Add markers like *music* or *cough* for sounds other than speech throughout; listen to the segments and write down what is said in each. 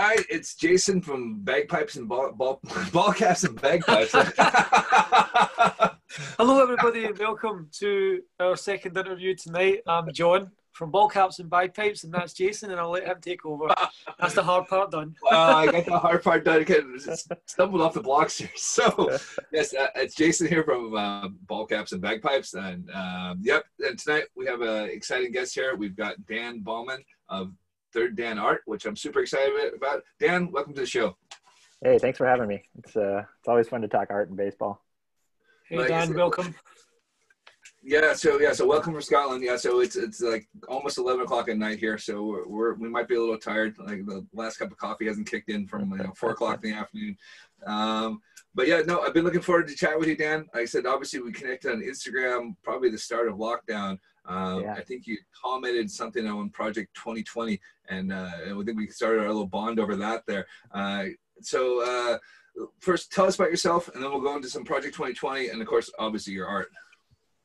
Hi, it's Jason from Bagpipes and Ball, ball, *laughs* ball Caps and Bagpipes. *laughs* Hello, everybody, and welcome to our second interview tonight. I'm John from Ball Caps and Bagpipes, and that's Jason, and I'll let him take over. That's the hard part done. *laughs* Wow, I got the hard part done. Again, stumbled off the blocks here. So, yes, uh, it's Jason here from uh, Ball Caps and Bagpipes, and um, yep. And tonight we have an exciting guest here. We've got Dan Ballman of Third Dan Art, which I'm super excited about. Dan, welcome to the show. Hey, thanks for having me. It's uh, it's always fun to talk art and baseball. Hey, like, Dan, welcome. Yeah, so yeah, so welcome from Scotland. Yeah, so it's it's like almost eleven o'clock at night here, so we're, we're we might be a little tired. Like the last cup of coffee hasn't kicked in from you know four o'clock in the afternoon. Um, but yeah, no, I've been looking forward to chat with you, Dan. Like I said obviously we connected on Instagram, probably the start of lockdown. Um, yeah. I think you commented something on Project 2020, and uh, I think we started our little bond over that there. Uh, so uh, first, tell us about yourself, and then we'll go into some Project 2020, and of course, obviously your art.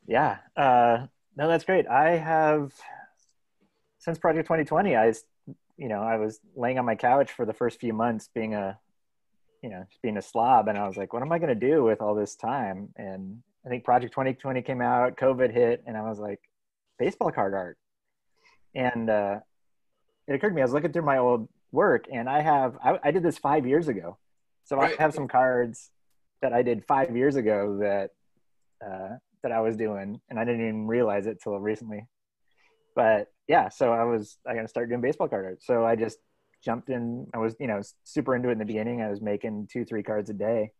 Yeah, uh, no, that's great. I have since Project 2020, I, you know, I was laying on my couch for the first few months, being a, you know, just being a slob, and I was like, what am I going to do with all this time? And I think Project 2020 came out, COVID hit, and I was like, baseball card art. And uh, it occurred to me, I was looking through my old work and I have, I, I did this five years ago. So right. I have some cards that I did five years ago that, uh, that I was doing and I didn't even realize it till recently. But yeah, so I was, I got to start doing baseball card art. So I just jumped in. I was, you know, super into it in the beginning. I was making two, three cards a day.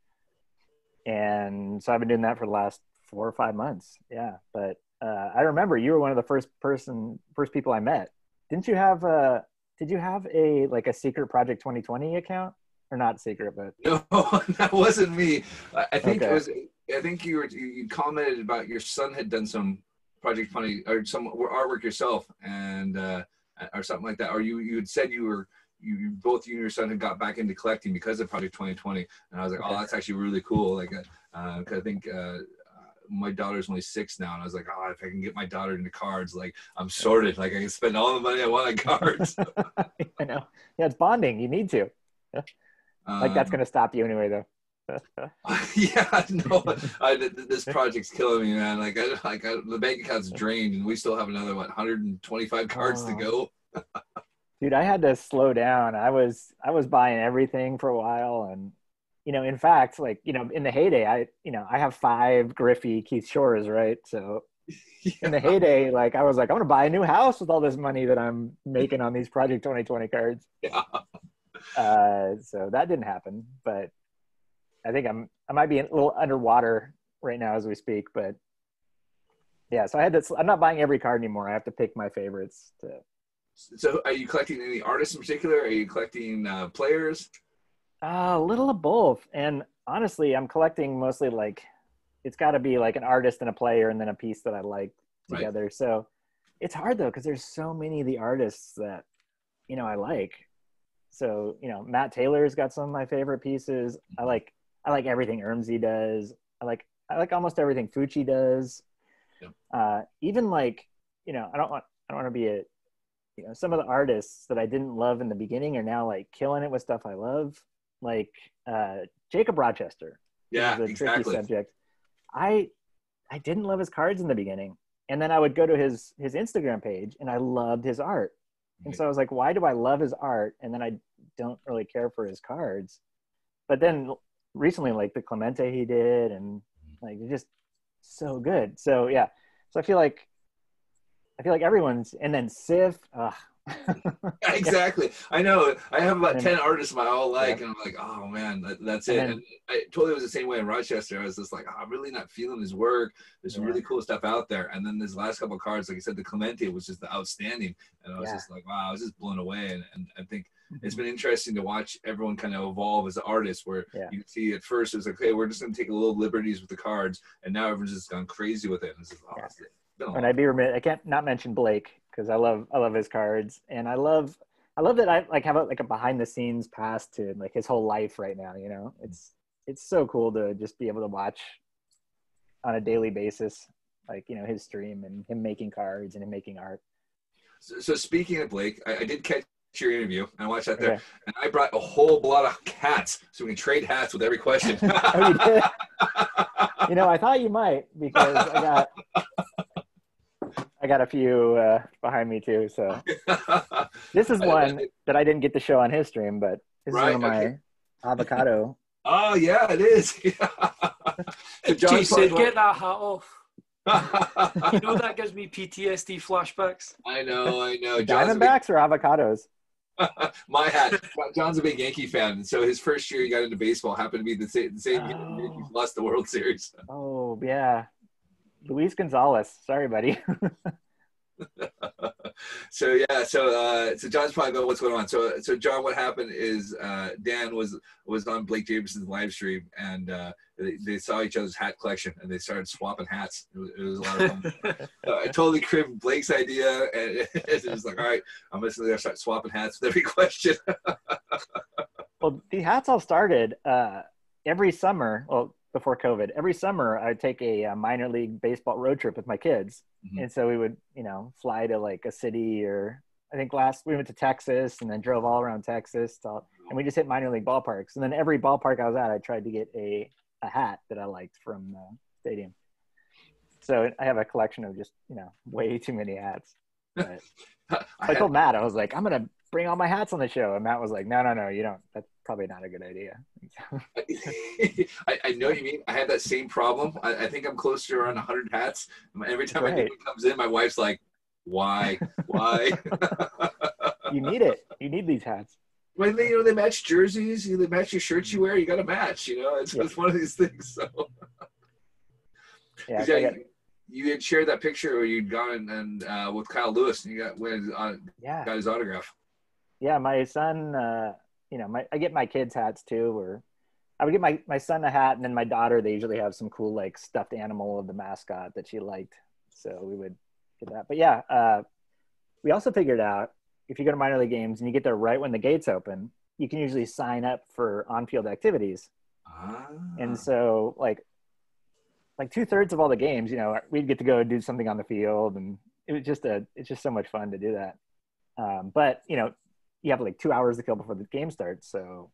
And so I've been doing that for the last four or five months. Yeah. But uh, I remember you were one of the first person, first people I met. Didn't you have a? Did you have a like a secret Project 2020 account or not secret? But *laughs* no, that wasn't me. I think okay. it was. I think you were. You commented about your son had done some Project 20 or some artwork yourself, and uh, or something like that. Or you you had said you were you both you and your son had got back into collecting because of Project 2020, and I was like, oh, okay. oh, that's actually really cool. Like, uh, cause I think uh, my daughter's only six now, and I was like, oh, if I can get my daughter into cards, like I'm sorted. Like I can spend all the money I want on *laughs* cards. *laughs* I know. Yeah, it's bonding. You need to. like that's um, going to stop you anyway, though. *laughs* yeah, no, I, this project's killing me, man. Like, I, like I, the bank account's drained, and we still have another what 125 cards oh. to go. Dude, I had to slow down. I was I was buying everything for a while, and you know, in fact, like, you know, in the heyday, I, you know, I have five Griffey Keith Shores, right? So yeah. *laughs* in the heyday, like, I was like, I'm going to buy a new house with all this money that I'm making on these Project 2020 cards. Yeah. Uh, so that didn't happen, but I think I'm, I might be a little underwater right now as we speak, but yeah, so I had this, I'm not buying every card anymore. I have to pick my favorites to. So are you collecting any artists in particular? Are you collecting uh, players? Uh, a little of both. And honestly, I'm collecting mostly like it's got to be like an artist and a player and then a piece that I like together. Right. So it's hard though because there's so many of the artists that you know I like. So you know Matt Taylor's got some of my favorite pieces. I like I like everything Ermsy does. I like I like almost everything Fucci does. Yeah. Uh, even like you know I don't want I don't want to be a you know some of the artists that I didn't love in the beginning are now like killing it with stuff I love like uh, Jacob Rochester. Yeah, a exactly. tricky subject. I I didn't love his cards in the beginning, and then I would go to his his Instagram page, and I loved his art. And so I was like, why do I love his art, and then I don't really care for his cards? But then recently, like the Clemente he did, and like just so good. So yeah, so I feel like I feel like everyone's, and then Sif. Ugh, *laughs* exactly. I know. I have about ten artists I all like, yeah. and I'm like, oh man, that, that's it. And, and I totally was the same way in Rochester. I was just like, oh, I'm really not feeling his work. There's some yeah. really cool stuff out there. And then this last couple cards, like I said, the Clemente was just outstanding, and I was yeah. just like, wow, I was just blown away. And, and I think it's mm-hmm. been interesting to watch everyone kind of evolve as artists where you see at first it was like hey, we're just going to take a little liberties with the cards and now everyone's just gone crazy with it and, just, oh, and i'd be remiss i can't not mention blake because I love I love his cards, and I love I love that I like have a, like a behind the scenes pass to like his whole life right now. You know, mm. it's it's so cool to just be able to watch on a daily basis, like you know his stream and him making cards and him making art. So, so speaking of Blake, I, I, did catch your interview. And I watched that there, Okay. and I brought a whole lot of hats so we can trade hats with every question. *laughs* Oh, you did? *laughs* you know, I thought you might because I got I got a few uh, behind me too. So *laughs* this is I- one that I didn't get to show on his stream, but this Right, is one of my okay. avocado. *laughs* oh yeah, it is. so John's Jason, probably- get that hat off. *laughs* You know that gives me PTSD flashbacks. I know, I know. John's a big, Diamondbacks or avocados? my hat. John's a big Yankee fan, and so his first year he got into baseball happened to be the same. The same year the Oh. Lost the World Series. Oh yeah, Luis Gonzalez. Sorry, buddy. *laughs* so yeah, so uh, so John's probably going, what's going on. So so John, what happened is uh, Dan was was on Blake Jamieson's live stream, and uh, they, they saw each other's hat collection, and they started swapping hats. It was, it was a lot of fun. *laughs* Uh, I totally cribbed Blake's idea, and *laughs* it was like, all right, I'm just gonna start swapping hats with every question. Well, the hats all started uh, every summer. Well, before COVID, every summer I'd take a, uh minor league baseball road trip with my kids, Mhm. and so we would, you know, fly to like a city or I think last we went to Texas and then drove all around Texas, to, and we just hit minor league ballparks. And then every ballpark I was at, I tried to get a a hat that I liked from the stadium. So I have a collection of just you know way too many hats. *laughs* But I, I told Matt, I was like, I'm gonna bring all my hats on the show, and Matt was like, No, no, no, you don't. That's probably not a good idea. I, I know you mean. I had that same problem. I, I think I'm close to around 100 hats. Every time a new Right. one comes in, my wife's like, "Why? Why?" *laughs* you need it. You need these hats. when they, you know, they match jerseys, you- they match your shirts you wear. You got to match. You know, it's, Yeah. it's one of these things. So, Yeah, yeah, got- you, you had shared that picture where you'd gone and uh, with Kyle Lewis, and you got went on yeah, got his autograph. yeah. My son, uh, you know, my I get my kids hats too, or I would get my my son a hat, and then my daughter. They usually have some cool like stuffed animal of the mascot that she liked, so we would get that. But yeah, uh, we also figured out if you go to minor league games and you get there right when the gates open, you can usually sign up for on-field activities. Ah. and so like like two thirds of all the games you know we'd get to go do something on the field and it was just a it's just so much fun to do that um, but you know you have like two hours to kill before the game starts so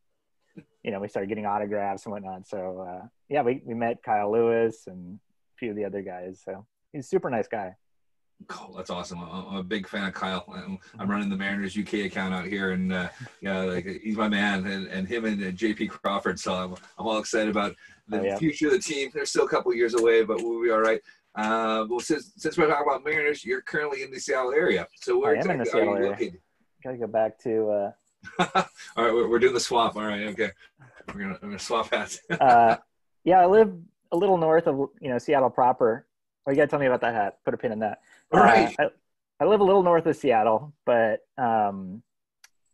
you know we started getting autographs and whatnot so uh, yeah we, we met kyle lewis and a few of the other guys so he's a super nice guy Cool, that's awesome. I'm, a big fan of Kyle. I'm, I'm running the Mariners UK account out here, and uh, yeah, like he's my man, and, and him and uh, JP Crawford. So I'm, I'm all excited about the Oh, yeah. future of the team. They're still a couple years away, but we'll be all right. Uh, well, since since we're talking about Mariners, you're currently in the Seattle area. So where I am in the exactly are you area. located? Gotta go back to uh, *laughs* all right, we're, we're doing the swap. All right, okay. We're gonna, we're gonna swap hats. *laughs* uh, yeah i live a little north of you know seattle proper oh you gotta tell me about that hat put a pin in that all right. Uh, I, I live a little north of Seattle, but um,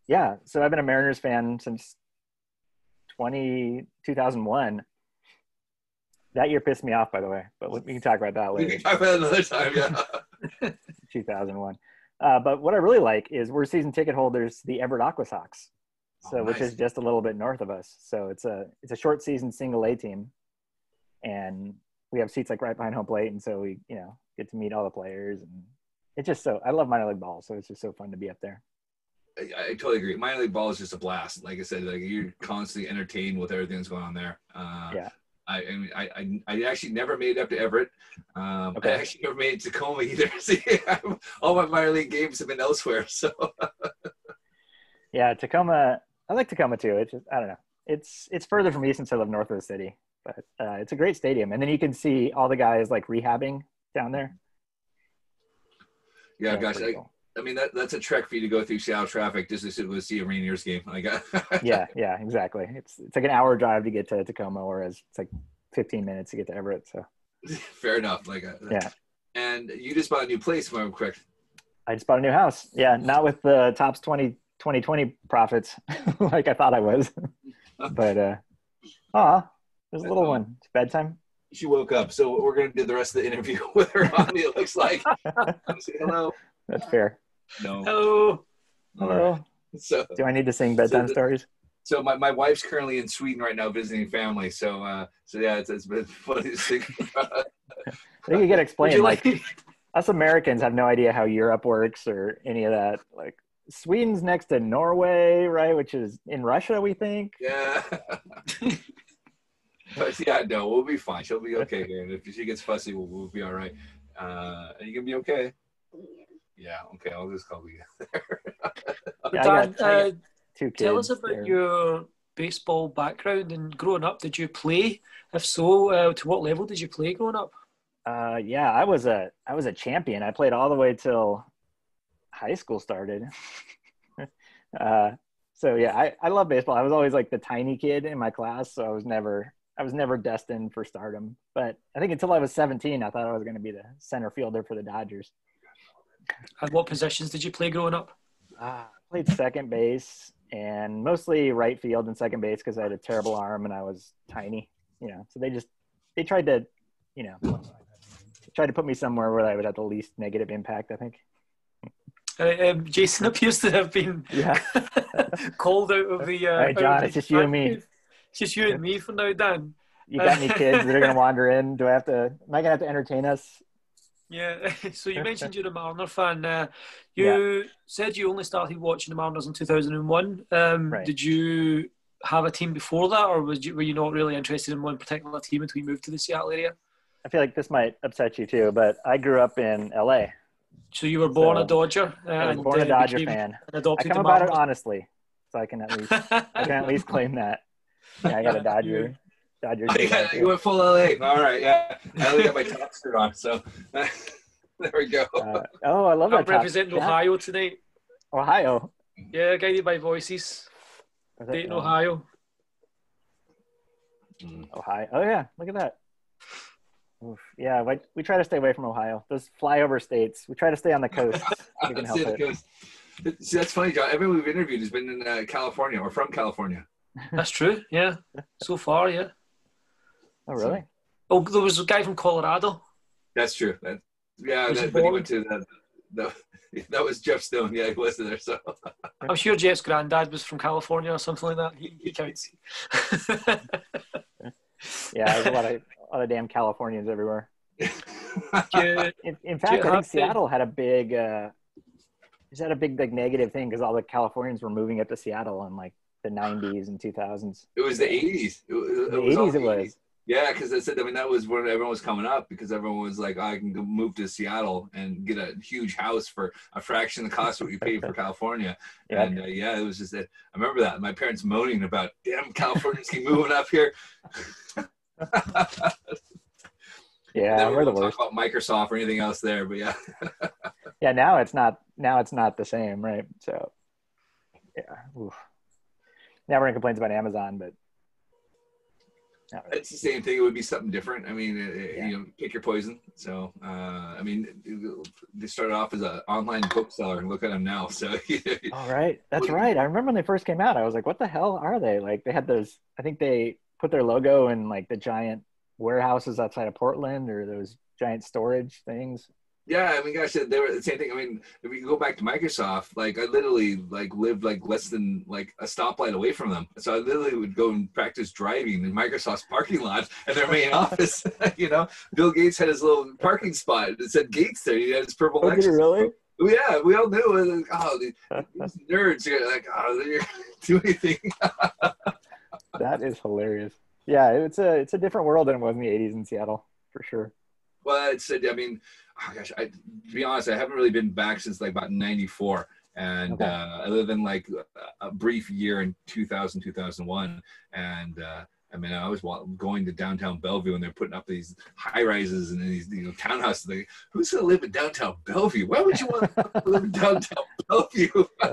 yeah, so I've been a Mariners fan since 20, 2001. That year pissed me off, by the way, but we can talk about that later. we can talk about it another time. Yeah. *laughs* 2001. Uh, but what I really like is we're season ticket holders, the Everett AquaSox, so Oh, which is just a little bit north of us. So it's a it's a short season single A team, and we have seats like right behind home plate, and so we you know get to meet all the players, and it's just so I love minor league ball, so it's just so fun to be up there. I, I totally agree. Minor league ball is just a blast. Like I said, like you're constantly entertained with everything that's going on there. Uh, Yeah. I, I, mean, I, I, actually never made it up to Everett. Um, Okay. I actually never made it to Tacoma either. *laughs* See, all my minor league games have been elsewhere. So *laughs* Yeah, Tacoma. I like Tacoma too. It's just I don't know. It's it's further from me since I live north of the city, but uh, it's a great stadium, and then you can see all the guys like rehabbing down there. yeah, it's gosh, I, cool. I mean that that's a trek for you to go through Seattle traffic just to sit with see a Rainiers game. *laughs* Like, *laughs* yeah, yeah, exactly. It's it's like an hour drive to get to Tacoma, whereas it's like 15 minutes to get to Everett. So *laughs* fair enough. Like, uh, Yeah. And you just bought a new place, if I'm quick. I just bought a new house. Yeah, not with the Topps 20 2020 profits like I thought I was, but uh, ah, there's a little one. It's bedtime. She woke up, so we're gonna do the rest of the interview with her on. It looks like. Say hello. That's fair. No. *laughs* Hello. All Hello. So. Do I need to sing bedtime the- stories? So my, my wife's currently in Sweden right now visiting family. So uh, so yeah, it's, it's been *laughs* funny to see. *laughs* I think you get explained like like? us Americans have no idea how Europe works or any of that. Like Sweden's next to Norway, right? Which is in Russia, we think. Yeah. but yeah, no, we'll be fine. She'll be okay here. And if she gets fussy, we'll, we'll be all right. Uh, are you gonna be okay? Yeah. Okay. I'll just call you. *laughs* Yeah, I Dan, got- uh, got Two kids. tell us about They're- your baseball background and growing up. Did you play? If so, uh, to what level did you play growing up? Uh, yeah, I was a I was a champion. I played all the way till high school started. *laughs* uh, so yeah, I, I love baseball. I was always like the tiny kid in my class, so I was never I was never destined for stardom. But I think until I was 17, I thought I was going to be the center fielder for the Dodgers. And what positions did you play growing up? Ah, played second base and mostly right field and second base because I had a terrible arm and I was tiny. You know, so they just they tried to, you know, tried to put me somewhere where I would have the least negative impact. I think. Uh, um, Jason *laughs* appears to have been Yeah. *laughs* called out of the. Uh, All right, John, it's just you and me. It's just you and me for now, Dan. You got any kids that are gonna *laughs* wander in? Do I have to? Am I gonna have to entertain us? Yeah. *laughs* So you mentioned you're a Mariner fan. Uh, you said you only started watching the Mariners in 2001. Um, Right. Did you have a team before that, or was you, were you not really interested in one particular team until you moved to the Seattle area? I feel like this might upset you too, but I grew up in LA. So you were born So, a Dodger. I was born a Dodger fan. an I adopted come about it honestly, so I can at least I can at least *laughs* claim that. Yeah, I got a Dodger. Dodger. Oh, you, shirt on, got- too. you went full LA. All right. Yeah. I only got my top skirt on, so *laughs* there we go. Uh, oh, I love that. I'm top- representing yeah. Ohio tonight. Ohio. Yeah, guided by voices. Is that- Dayton, oh, Ohio. Ohio. Oh yeah, look at that. Oof. Yeah, we, we try to stay away from Ohio. Those flyover states. We try to stay on the coast. *laughs* we can help it. because- See, that's funny, John. Everyone we've interviewed has been in uh, California or from California. That's true. Yeah. So far, yeah. Oh really? Oh, there was a guy from Colorado. That's true. That, yeah, that, but he went to the, the, *laughs* that was Jeff Stone. Yeah, he was there. So I'm sure Jeff's granddad was from California or something like that. He, he counts. Yeah, there's a lot of a lot of damn Californians everywhere. *laughs* In, in you fact, I think Seattle had a big. Uh, is that a big like negative thing because all the Californians were moving up to Seattle in like the 90s and 2000s. it was the '80s. It, was- it The was 80s it was. Yeah, because I said, I mean, that was when everyone was coming up because everyone was like, I can move to Seattle and get a huge house for a fraction of the cost of what you pay for *laughs* California. Yeah. And uh, yeah, it was just that. I remember that. My parents moaning about, damn, Californians keep moving up here. *laughs* Yeah, we're the worst. about Microsoft or anything else there, but yeah. *laughs* Yeah, now it's not. Now it's not the same, right? So, yeah. Oof. Now everyone complains about Amazon, but no, It's the same thing. It would be something different. I mean, it, Yeah. you know, pick your poison. So, uh, I mean, they started off as an online bookseller, and look at them now. *laughs* So, *laughs* all right, that's right. I remember when they first came out. I was like, "What the hell are they?" Like they had those. I think they put their logo in like the giant warehouses outside of Portland or those giant storage things. Yeah, I mean, gosh, they were the same thing. I mean, if we go back to Microsoft, like I literally like lived like less than like a stoplight away from them. So I literally would go and practice driving in Microsoft's parking lot *laughs* and their main *laughs* office. *laughs* You know, Bill Gates had his little parking spot that said Gates there. He had his purple Oh, did really? Oh, yeah, we all knew. it. Like, oh, these these nerds are like, oh, they didn't do anything. that is hilarious. Yeah, it's a it's a different world than it was in the '80s in Seattle for sure. Well, it's, I mean, oh gosh, I, to be honest, I haven't really been back since like about 94. And Okay. uh, other than like a brief year in 2000, 2001. And uh, I mean, I was going to downtown Bellevue and they're putting up these high rises and these you know, townhouses. Like, who's going to live in downtown Bellevue? Why would you want to live in downtown *laughs* Bellevue? *laughs*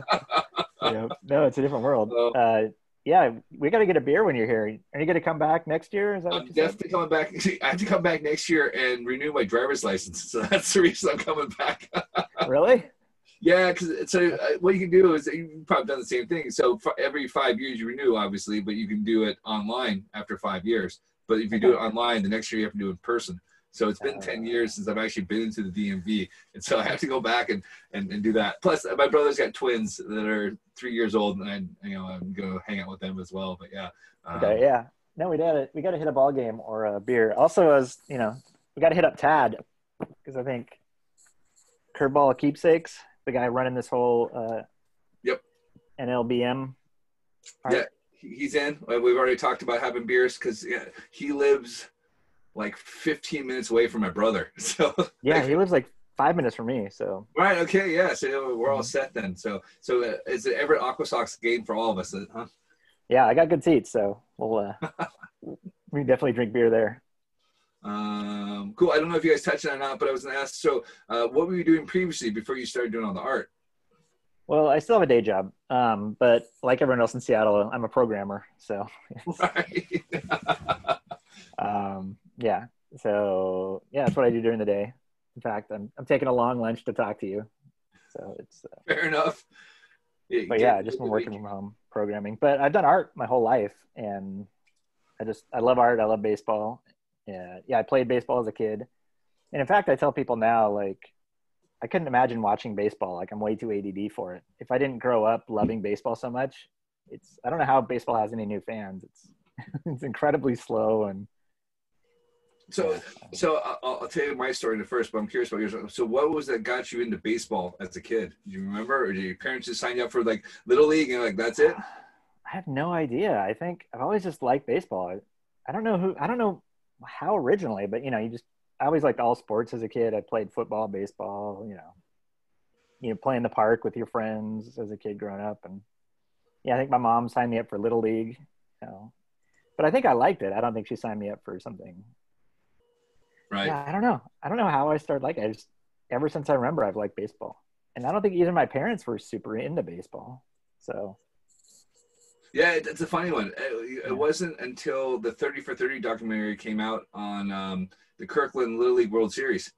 yeah. No, it's a different world. Uh, yeah, we got to get a beer when you're here. Are you going to come back next year? Is that what I'm definitely coming back. *laughs* I have to come back next year and renew my driver's license. *laughs* So that's the reason I'm coming back. *laughs* Really? Yeah, because so uh, what you can do is you've probably done the same thing. So every five years you renew, obviously, but you can do it online after five years. But if you do it online, the next year you have to do it in person. So it's been ten years since I've actually been into the DMV, and so I have to go back and, and, and do that. Plus, my brother's got twins that are three years old, and I you know I'm gonna hang out with them as well. But yeah, um, Okay, yeah. No, we got to we got to hit a ball game or a beer. Also, as you know, we got to hit up Tad because I think curveball keepsakes, the guy running this whole uh, NLBM. art. Yeah, he's in. Uh, We've already talked about having beers because yeah, he lives like 15 minutes away from my brother. *laughs* So Yeah, he lives like five minutes from me. So right, okay, yeah. So we're all set then. So so uh, is it Everett Aqua Sox game for all of us? uh, Huh? yeah, I got good seats. So we'll uh, *laughs* we definitely drink beer there. Um, cool. I don't know if you guys touched on it or not, but I was gonna ask. So, uh, what were you doing previously before you started doing all the art? Well, I still have a day job, um, but like everyone else in Seattle, I'm a programmer. So *laughs* Right. um, yeah, so yeah, that's what I do during the day. In fact, I'm I'm taking a long lunch to talk to you. So it's uh, Fair enough. but yeah, I just been working from home programming. But I've done art my whole life, and I just I love art. I love baseball. Yeah, yeah. I played baseball as a kid, and in fact, I tell people now like I couldn't imagine watching baseball. Like I'm way too ADD for it. If I didn't grow up loving baseball so much, it's I don't know how baseball has any new fans. It's *laughs* it's incredibly slow and So, so I'll, I'll tell you my story in the first, but I'm curious about yours. So, what was that got you into baseball as a kid? Do you remember, or did your parents just sign you up for like little league and like that's it? I have no idea. I think I've always just liked baseball. I, I don't know who, I don't know how originally, but you know, you just, I always liked all sports as a kid. I played football, baseball, you know, you know, play in the park with your friends as a kid growing up. And yeah, I think my mom signed me up for little league, you know, but I think I liked it. I don't think she signed me up for something. Right. Yeah. I don't know. I don't know how I started like, I just, ever since I remember, I've liked baseball. And I don't think either my parents were super into baseball. So Yeah, it, it's a funny one. It, it wasn't until the 30 for 30 documentary came out on um, the Kirkland Little League World Series.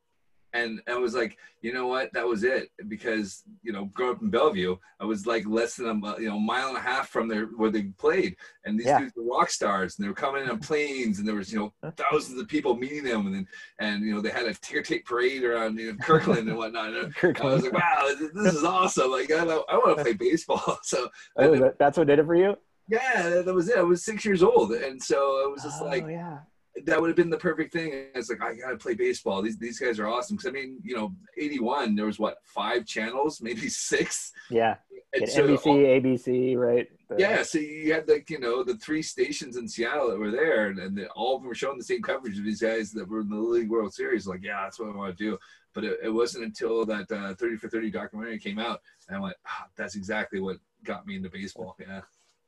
And I was like, you know what? That was it. Because, you know, growing up in Bellevue, I was like less than a you know, mile and a half from there where they played. And these Yeah. dudes were rock stars and they were coming in on planes and there was, you know, thousands of people meeting them. And then, and, you know, they had a ticker tape parade around you know, Kirkland and whatnot. And *laughs* I was like, wow, this is awesome. Like, I, I want to play baseball. *laughs* So, oh, that's what did it for you? yeah, that was it. I was six years old, and so it was just oh, like yeah. That would have been the perfect thing. It's like I gotta play baseball. These these guys are awesome. Because I mean, you know, '81 there was what five channels, maybe six. Yeah. And so NBC, all- ABC, right? The- yeah, so you had like you know the three stations in Seattle that were there, and, and they, all of them were showing the same coverage of these guys that were in the League World Series. Like, yeah, that's what I want to do. But it, it wasn't until that uh, 30 for 30 documentary came out, and I went, ah, that's exactly what got me into baseball. Yeah.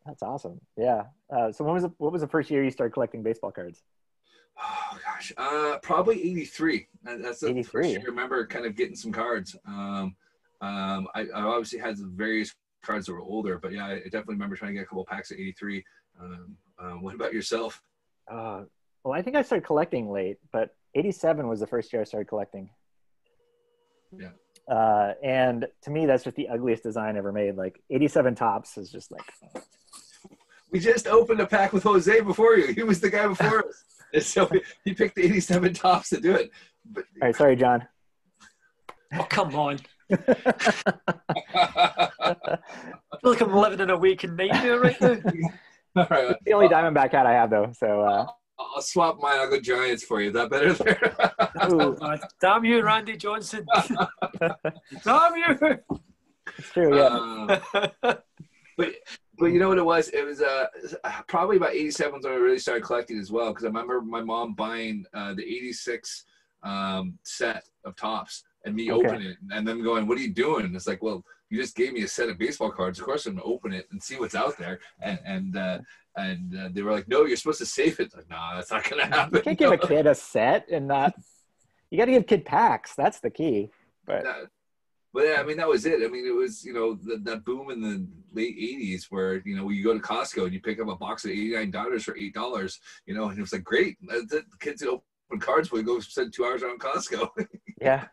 That's awesome. Yeah. Uh, so when was the, what was the first year you started collecting baseball cards? Oh gosh, uh, probably '83. That's the 83. I remember kind of getting some cards. Um, um, I, I obviously had some various cards that were older, but yeah, I definitely remember trying to get a couple packs of '83. Um, uh, what about yourself? Uh, well, I think I started collecting late, but 87 was the first year I started collecting. Yeah. Uh, and to me, that's just the ugliest design ever made. Like 87 Topps is just like, We just opened a pack with Jose before you. He was the guy before *laughs* us, and *laughs* so he picked the '87 Topps to do it. But all right, sorry, John. Oh, come on. *laughs* I feel like I'm living in a waking nightmare right now. all right, the only Diamondback hat I have though. So, uh, I'll swap mine. I'll go Giants for you. Is that better there? *laughs* Oh, damn you, Randy Johnson. damn you. it's true. Yeah. Uh, but but you know what it was? It was uh probably about '87 when I really started collecting as well because I remember my mom buying uh, the '86 um, set of Topps and me Okay. opening it and them going, "What are you doing?" And it's like, "Well, you just gave me a set of baseball cards. Of course, I'm gonna open it and see what's out there." And and uh, and uh, they were like, "No, you're supposed to save it." Like, nah, that's not gonna happen. You can't give a *laughs* kid a set and not, you got to give kid packs. That's the key. But that, but yeah, I mean that was it. I mean it was you know the, that boom in the late '80s where you know you go to Costco and you pick up a box of eighty-nine dollars for eight dollars, you know, and it was like great. The kids open cards we go spend two hours around Costco. *laughs* yeah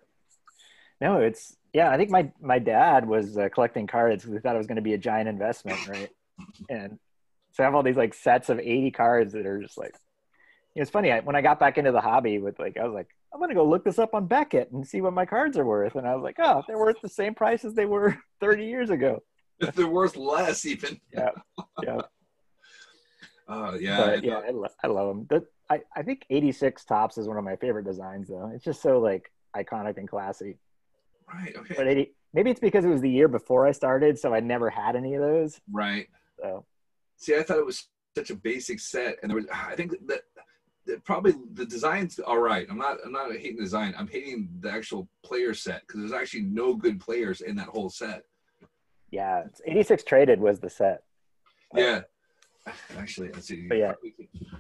no it's yeah i think my my dad was uh, collecting cards because he thought it was going to be a giant investment right and so i have all these like sets of 80 cards that are just like it's funny I, when i got back into the hobby with like i was like i'm to go look this up on beckett and see what my cards are worth and i was like oh they're worth the same price as they were *laughs* 30 years ago *laughs* They're worth less even. *laughs* yeah yeah Oh yeah, but yeah i, lo- I love them the, I, I think 86 Topps is one of my favorite designs though it's just so like iconic and classy right. Okay. But 80, maybe it's because it was the year before I started, so I never had any of those. Right. So See, I thought it was such a basic set, and there was. I think that probably the design's all right. I'm not. I'm not hating the design. I'm hating the actual player set because there's actually no good players in that whole set. yeah, it's 86 traded was the set. Yeah. *laughs* Actually, let's see. But yeah.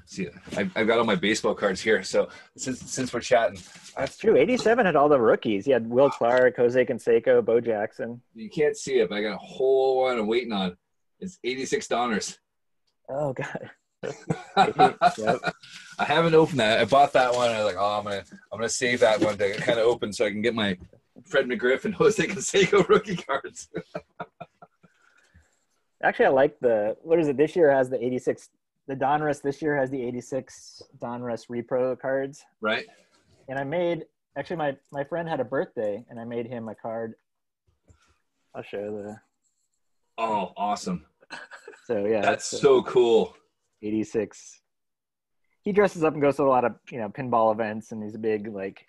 See, I've, I've got all my baseball cards here. So since since we're chatting, That's true. 87 had all the rookies. You had Will Clark, Jose Canseco, Bo Jackson. you can't see it, but I got a whole one I'm waiting on. It's 86 dollars. Oh god. *laughs* I haven't opened that. I bought that one. I was like, oh, I'm gonna, I'm gonna save that one to kind of open so I can get my Fred McGriff and *laughs* Jose Canseco rookie cards. *laughs* Actually, I like the what is it? This year has the 86. The Donruss this year has the 86 Donruss Repro cards, right? and I made actually my my friend had a birthday, and I made him a card. I'll show the. Oh, awesome! So yeah, That's so cool. 86. He dresses up and goes to a lot of you know pinball events, and he's a big like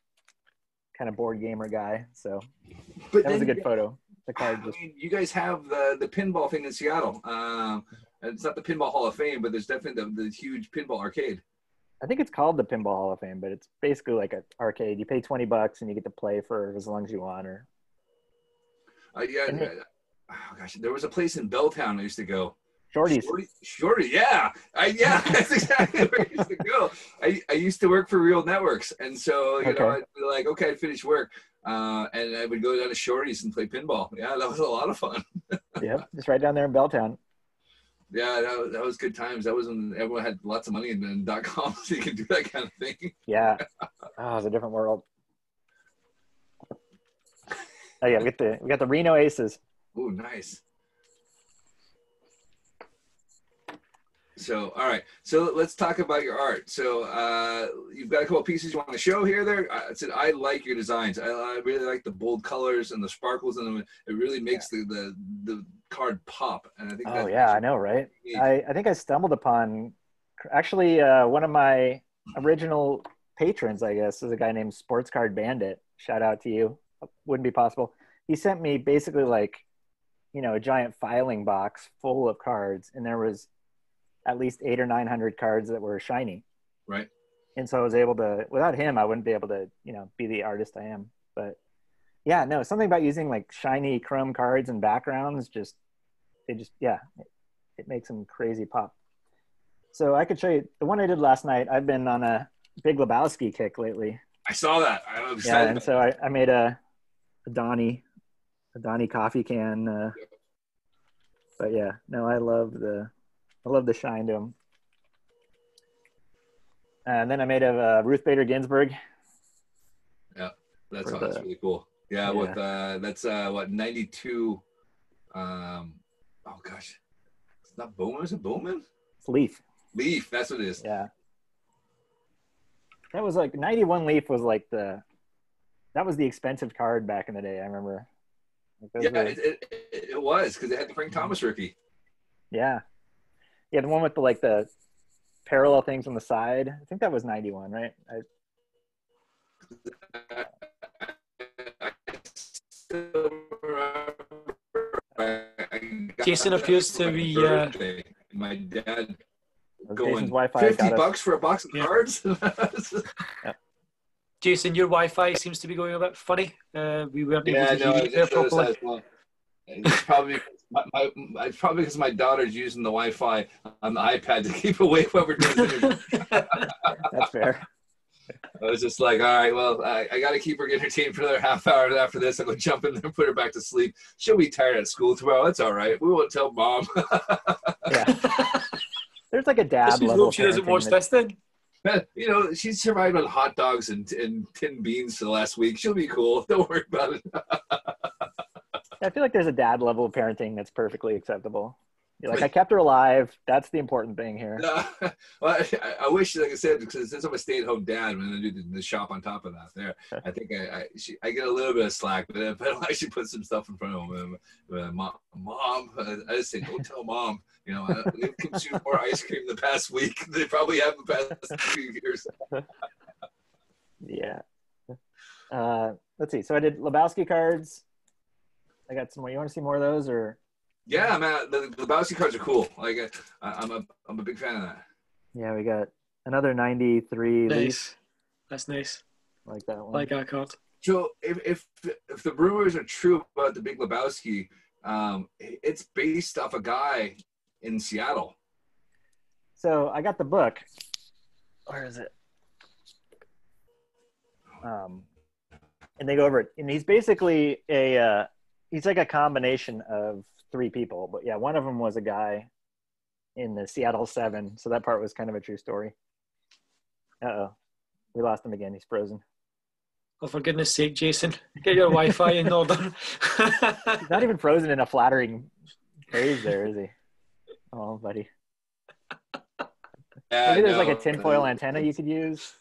kind of board gamer guy. So But that was a good photo. The I card just mean, you guys have the the pinball thing in Seattle. Um, it's not the Pinball Hall of Fame, but there's definitely the, the huge pinball arcade. I think it's called the Pinball Hall of Fame, but it's basically like an arcade. You pay 20 bucks and you get to play for as long as you want. Or Uh, yeah, oh gosh, there was a place in Belltown I used to go. Shorty's. Shorty, Shorty, yeah, I, yeah, *laughs* that's exactly where I used to go. I, I used to work for Real Networks, and so you know, I'd be like, okay, I finished work, uh, and I would go down to Shorty's and play pinball. Yeah, that was a lot of fun. *laughs* Yep, just right down there in Belltown. Yeah, that was, that was good times. That was when everyone had lots of money in, in dot com, *laughs* so you could do that kind of thing. Yeah. Oh, it's a different world. Oh yeah, we got the we got the Reno Aces. Oh, nice. So, all right. So let's talk about your art. So uh, you've got a couple pieces you want to show here. There, I said I like your designs. I, I really like the bold colors and the sparkles in them. It really makes the, the the card pop. And I think. Oh yeah, I know, right? I, I think I stumbled upon actually uh, one of my original patrons, I guess, is a guy named Sports Card Bandit. Shout out to you. Wouldn't be possible. He sent me basically like, you know, a giant filing box full of cards, and there was at least eight or nine hundred cards that were shiny. Right. And so I was able to. Without him, I wouldn't be able to, you know, be the artist I am. But yeah, no, something about using like shiny chrome cards and backgrounds just they just yeah it, it makes them crazy pop so i could show you the one i did last night i've been on a big lebowski kick lately I saw that. I was yeah and so i, I made a, a donnie a donnie coffee can uh, but yeah no i love the i love the shine to them and then i made a uh, ruth bader ginsburg that's, for that's really cool. Yeah, Yeah. with uh, that's uh, what ninety two. Um, oh gosh, it's not Bowman. Is it Bowman? it's leaf Leaf. That's what it is. Yeah. That was like 91 Leaf was like the that was the expensive card back in the day, I remember. Like Yeah, were- it, it, it, it was because it had the Frank Thomas rookie. yeah. Yeah, the one with the like the parallel things on the side. I think that was 91, right? I, Jason appears to be, uh, My dad Jason's going Wi-Fi fifty bucks for a box of Yeah. cards. *laughs* Jason, your Wi-Fi seems to be going a bit funny. Uh, we weren't able yeah, to no, hear I you just noticed properly. well. It's probably my, my, it's probably because my daughter's using the Wi-Fi on the iPad to *laughs* keep awake while we're doing this *laughs* that's fair. *laughs* I was just like, all right, well, I, I got to keep her entertained for another half hour after this. I'm going to jump in there and put her back to sleep. She'll be tired at school tomorrow. It's all right. We won't tell mom. Yeah. There's like a dad Let's just level. she doesn't parenting watch that- this then. you know, she's survived on hot dogs and, and tin beans for the last week. She'll be cool. Don't worry about it. I feel like there's a dad level of parenting that's perfectly acceptable. You're like, I kept her alive. That's the important thing here. No, *laughs* well, I, I wish, like I said, because since I'm a stay-at-home dad, and I do the, the shop on top of that, there, I think I I, she, I get a little bit of slack. But if I don't *laughs* actually put some stuff in front of them, uh, mom, mom, I just say, don't tell mom. You know, uh, they've consumed more ice cream the past week. than They probably have the past *laughs* few years. Yeah. Uh, let's see. So I did Lebowski cards. I got some more. You want to see more of those or? Yeah, man, the, the Lebowski cards are cool. Like, uh, I'm a I'm a big fan of that. Yeah, we got another 93 Leaf Nice. That's nice. like that one. Like that card. So if if if the rumors are true about the Big Lebowski, um, it's based off a guy in Seattle. so I got the book. Where is it? Um, and they go over it, and he's basically a uh, he's like a combination of three people. But yeah, one of them was a guy in the Seattle Seven, so that part was kind of a true story. Uh oh, we lost him again. He's frozen. Oh, for goodness sake, Jason, get your Wi-Fi in order. He's not even frozen in a flattering phrase there, is he? Oh, buddy. Yeah, Maybe there's like a tinfoil antenna you could use.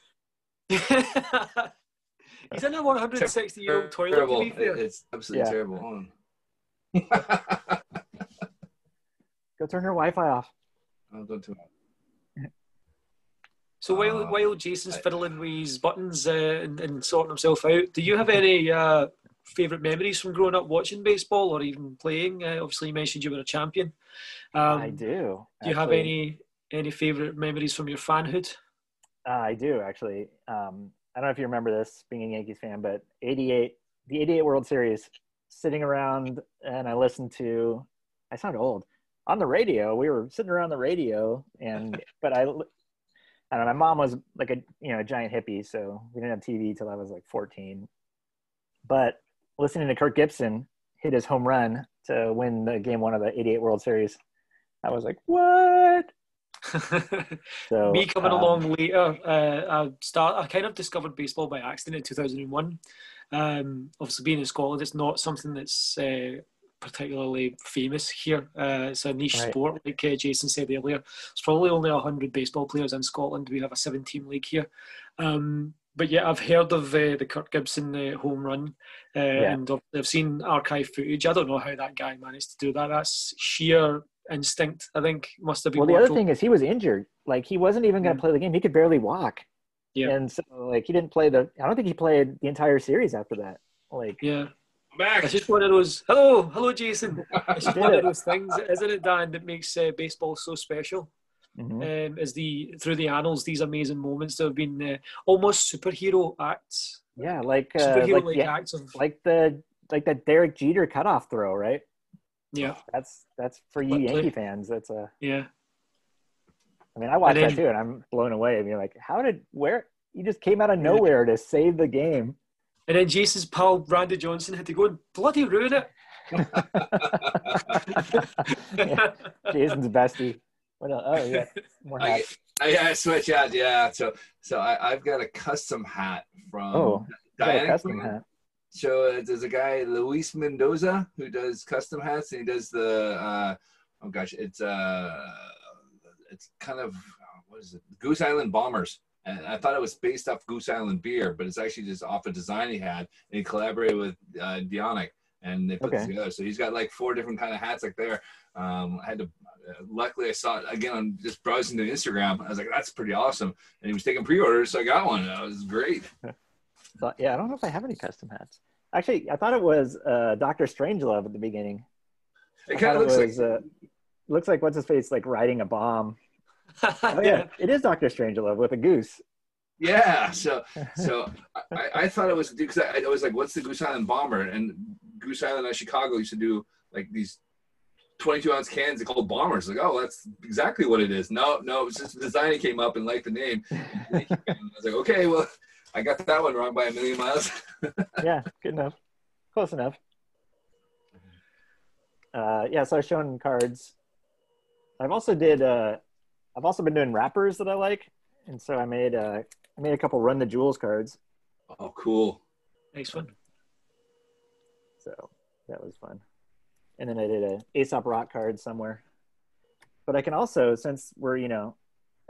*laughs* He's in a 160 year old toilet. To be fair. It's absolutely Yeah. terrible. *laughs* Go turn your Wi-Fi off. Oh, don't do it. So while Uh, while Jason's I- fiddling with his buttons uh, and, and sorting himself out, do you have any uh, favourite memories from growing up watching baseball or even playing? Uh, obviously, you mentioned you were a champion. Um, I do. Do you have any any favourite memories from your fanhood? Uh, I do actually. Um, I don't know if you remember this, being a Yankees fan, but '88, the '88 World Series, sitting around and I listened to. I sound old on the radio. We were sitting around the radio, and *laughs* but I, I don't know. My mom was like a you know a giant hippie, so we didn't have TV till I was like 14. But listening to Kirk Gibson hit his home run to win the game one of the '88 World Series, I was like, what? So Me coming um, along later, uh, I start. I kind of discovered baseball by accident in 2001. Um, obviously, being in Scotland, it's not something that's uh, particularly famous here. Uh, it's a niche Right. sport, like uh, Jason said earlier. There's probably only 100 baseball players in Scotland. We have a 17 league here. Um, but yeah, I've heard of uh, the Kirk Gibson uh, home run, uh, and I've- I've seen archive footage. I don't know how that guy managed to do that. That's sheer instinct. I think must have been. Well, the what other thing is he was injured. Like he wasn't even going to play the game. He could barely walk. Yeah. And so like he didn't play the. I don't think he played the entire series after that. Like Yeah. I'm back. It's just one of those. Hello, hello, Jason. *laughs* It's just one of those things, isn't it, Dan? That makes uh, baseball so special. mhm. Um, as the through the annals, these amazing moments that have been uh, almost superhero acts, yeah, like uh, superhero like like yeah, acts of like the like that Derek Jeter cutoff throw, right? Yeah, That's that's for you What Yankee play? fans. That's a. yeah. I mean, I watched that too, and I'm blown away. I mean, like, how did where you just came out of nowhere to save the game? And then Jason's pal Randy Johnson had to go and bloody ruin it. Yeah, *laughs* Jason's bestie. What else? Oh yeah, more I, hats. I, I switch out. Yeah. So so I, I've got a custom hat from Oh, you got a Diana custom Queen. hat. So uh, there's a guy Luis Mendoza who does custom hats, and he does the uh, oh gosh, it's uh, it's kind of what is it? Goose Island Bombers. And I thought it was based off Goose Island beer, but it's actually just off a design he had, and he collaborated with uh, Dionic, and they put Okay. together. So he's got like four different kind of hats like there. Um, I had to. Uh, luckily, I saw it again on just browsing to Instagram. I was like, "That's pretty awesome," and he was taking pre-orders, so I got one. That was great. *laughs* So, yeah, I don't know if I have any custom hats. Actually, I thought it was uh, Doctor Strangelove at the beginning. It kind of looks it like uh, looks like what's his face like riding a bomb. *laughs* Oh yeah, it is Doctor Strangelove with a goose. Yeah, so *laughs* so I, I thought it was because I, I was like, "What's the Goose Island bomber?" And Goose Island in Chicago used to do like these twenty-two ounce cans they called bombers. Like, oh, that's exactly what it is. No, no, it was just the design came up and liked the name. I was like, okay, well, I got that one wrong by a million miles. *laughs* yeah, good enough, close enough. Uh, yeah, so I was showing cards. I've also did. Uh, I've also been doing wrappers that I like, and so I made. Uh, I made a couple Run the Jewels cards. Oh, cool. nice one. So that was fun. And then I did a Aesop Rock card somewhere. But I can also, since we're, you know,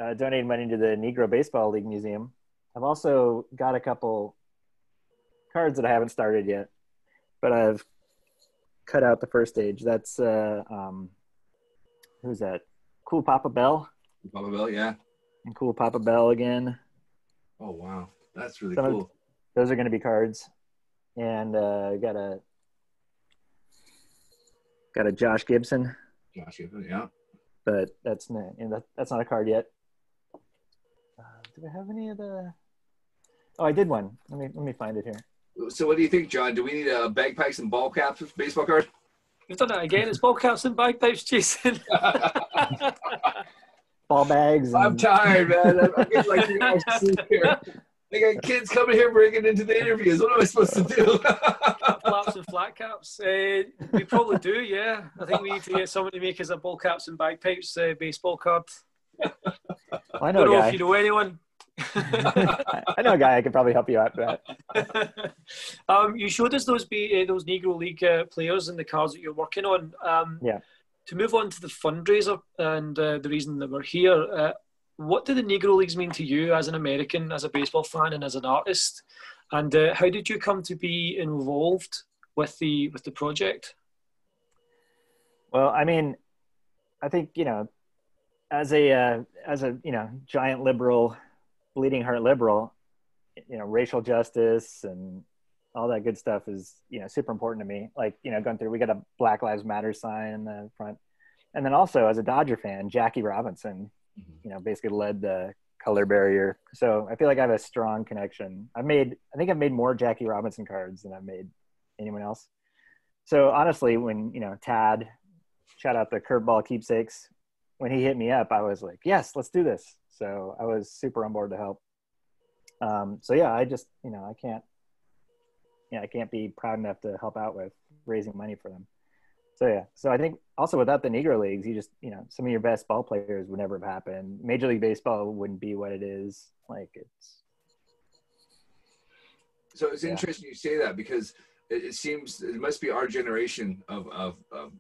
uh, donating money to the Negro Baseball League Museum, I've also got a couple cards that I haven't started yet. But I've cut out the first stage. That's, uh, um, who's that? Cool Papa Bell. Papa Bell, yeah. And Cool Papa Bell again. Oh, wow. That's really Some of- cool. those are going to be cards and uh got a Got a Josh Gibson. Josh Gibson, yeah. But that's not you know, that, that's not a card yet. Uh, do I have any of the? Oh, I did one. Let me let me find it here. So, what do you think, John? Do we need a uh, bagpipes and ball caps baseball card? You've done that again. It's ball caps and bagpipes, Jason. *laughs* ball bags. And... I'm tired, man. I'm getting like three hours sleep here. I got kids coming here breaking into the interviews. What am I supposed to do? *laughs* Flaps and flat caps. Uh, we probably do, yeah. I think we need to get someone to make us a ball caps and bagpipes uh, baseball card. I know, I don't know if you know anyone. *laughs* I know a guy I could probably help you out with that. *laughs* um, you showed us those be, uh, those Negro League uh, players and the cards that you're working on. Um, yeah. To move on to the fundraiser and uh, the reason that we're here, uh, what do the Negro Leagues mean to you as an American, as a baseball fan, and as an artist? And uh, how did you come to be involved with the with the project? Well, I mean, I think you know, as a uh, as a you know giant liberal, bleeding heart liberal, you know, racial justice and all that good stuff is you know super important to me. Like you know, going through, we got a Black Lives Matter sign in the front, and then also as a Dodger fan, Jackie Robinson mm-hmm. you know, basically led the color barrier. So I feel like I have a strong connection. I've made, I think I've made more Jackie Robinson cards than I've made anyone else. So honestly, when, you know, Tad, shout out the curveball keepsakes, when he hit me up, I was like, yes, let's do this. So I was super on board to help. Um, so yeah, I just, you know, I can't, yeah, I can't be proud enough to help out with raising money for them. So yeah so i think also without the negro leagues you just you know some of your best ball players would never have happened. Major league baseball wouldn't be what it is. Like it's so it's yeah. interesting you say that because it, it, seems it must be our generation of, of, of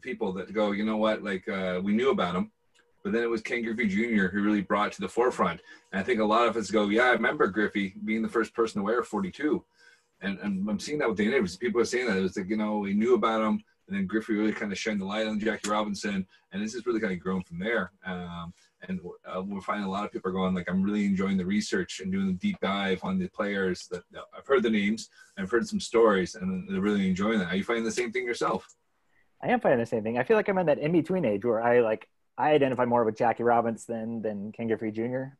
people that go you know what? Like uh, we knew about him but then it was Ken Griffey Jr. who really brought to the forefront. And I think a lot of us go, yeah, I remember Griffey being the first person to wear 42. And, and I'm seeing that with the interviews. People are saying that. It was like, you know, we knew about him and then Griffey really kind of shined the light on Jackie Robinson, and this has really kind of grown from there. Um, and uh, we're finding a lot of people are going like, I'm really enjoying the research and doing the deep dive on the players that I've heard the names, I've heard some stories, and they're really enjoying that. Are you finding the same thing yourself? I am finding the same thing. I feel like I'm in that in between age where I like I identify more with Jackie Robinson than than Ken Griffey Jr.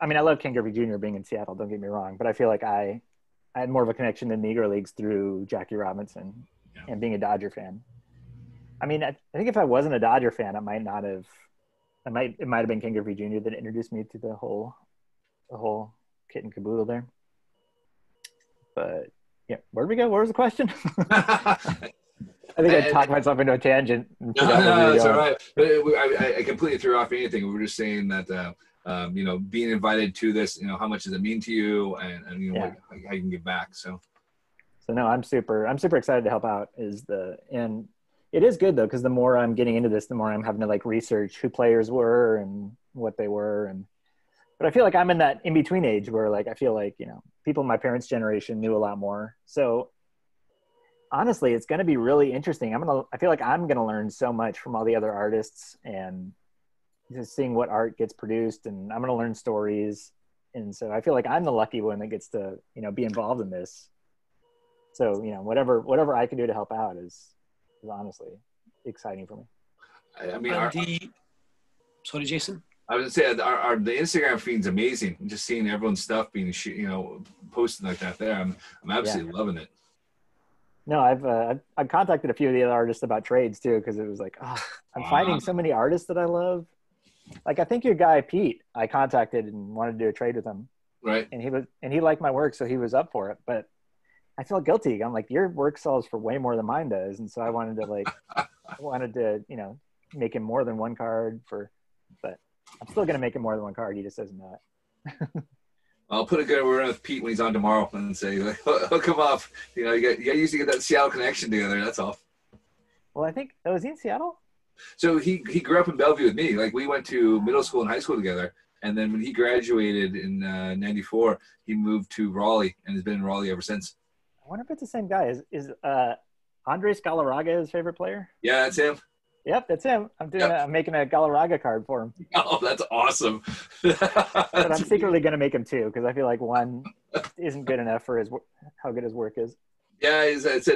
I mean, I love Ken Griffey Jr. being in Seattle. Don't get me wrong, but I feel like I I had more of a connection to Negro Leagues through Jackie Robinson yeah. and being a Dodger fan. I mean, I, I, think if I wasn't a Dodger fan, I might not have. I might it might have been Ken Griffey Jr. that introduced me to the whole, the whole kit and caboodle there. But yeah, where did we go? Where was the question? *laughs* *laughs* I think I, talked myself into a tangent. *laughs* No, no, that's all right. But I, I, completely threw off anything. We were just saying that, uh, um, you know, being invited to this, you know, how much does it mean to you, and, and you know, yeah. what, how you can give back. So so no i'm super i'm super excited to help out is the and it is good though because the more i'm getting into this the more i'm having to like research who players were and what they were and but i feel like i'm in that in between age where like i feel like you know people in my parents generation knew a lot more so honestly it's going to be really interesting i'm gonna i feel like i'm going to learn so much from all the other artists and just seeing what art gets produced and i'm going to learn stories and so i feel like i'm the lucky one that gets to you know be involved in this so you know whatever whatever i can do to help out is is honestly exciting for me i mean uh, our, the, sorry jason I was gonna say our, our, the Instagram feed's amazing. Just seeing everyone's stuff being you know posted like that there, I'm I'm absolutely yeah. loving it. No, I've uh, I've contacted a few of the other artists about trades too because it was like, oh, I'm finding so many artists that I love. Like I think your guy Pete, I contacted and wanted to do a trade with him. Right. And he was and he liked my work, so he was up for it. But I feel guilty. I'm like, your work sells for way more than mine does, and so I wanted to like, *laughs* I wanted to, you know, make him more than one card for, but I'm still gonna make him more than one card. He just doesn't know it. I'll put a good word with Pete when he's on tomorrow and say, *laughs* hook him up. You know, you got you used to get that Seattle connection together. That's all. Well, I think oh, was he in Seattle? So he he grew up in Bellevue with me. Like we went to middle school and high school together. And then when he graduated in uh, '94, he moved to Raleigh and has been in Raleigh ever since I wonder if it's the same guy. Is is uh, Andres Galarraga his favorite player? Yeah, that's him. Yep, that's him. I'm doing. Yep. A, I'm making a Galarraga card for him. *laughs* Oh, that's awesome. *laughs* but I'm secretly going to make him two because I feel like one isn't good enough for his how good his work is. Yeah, it's, it's,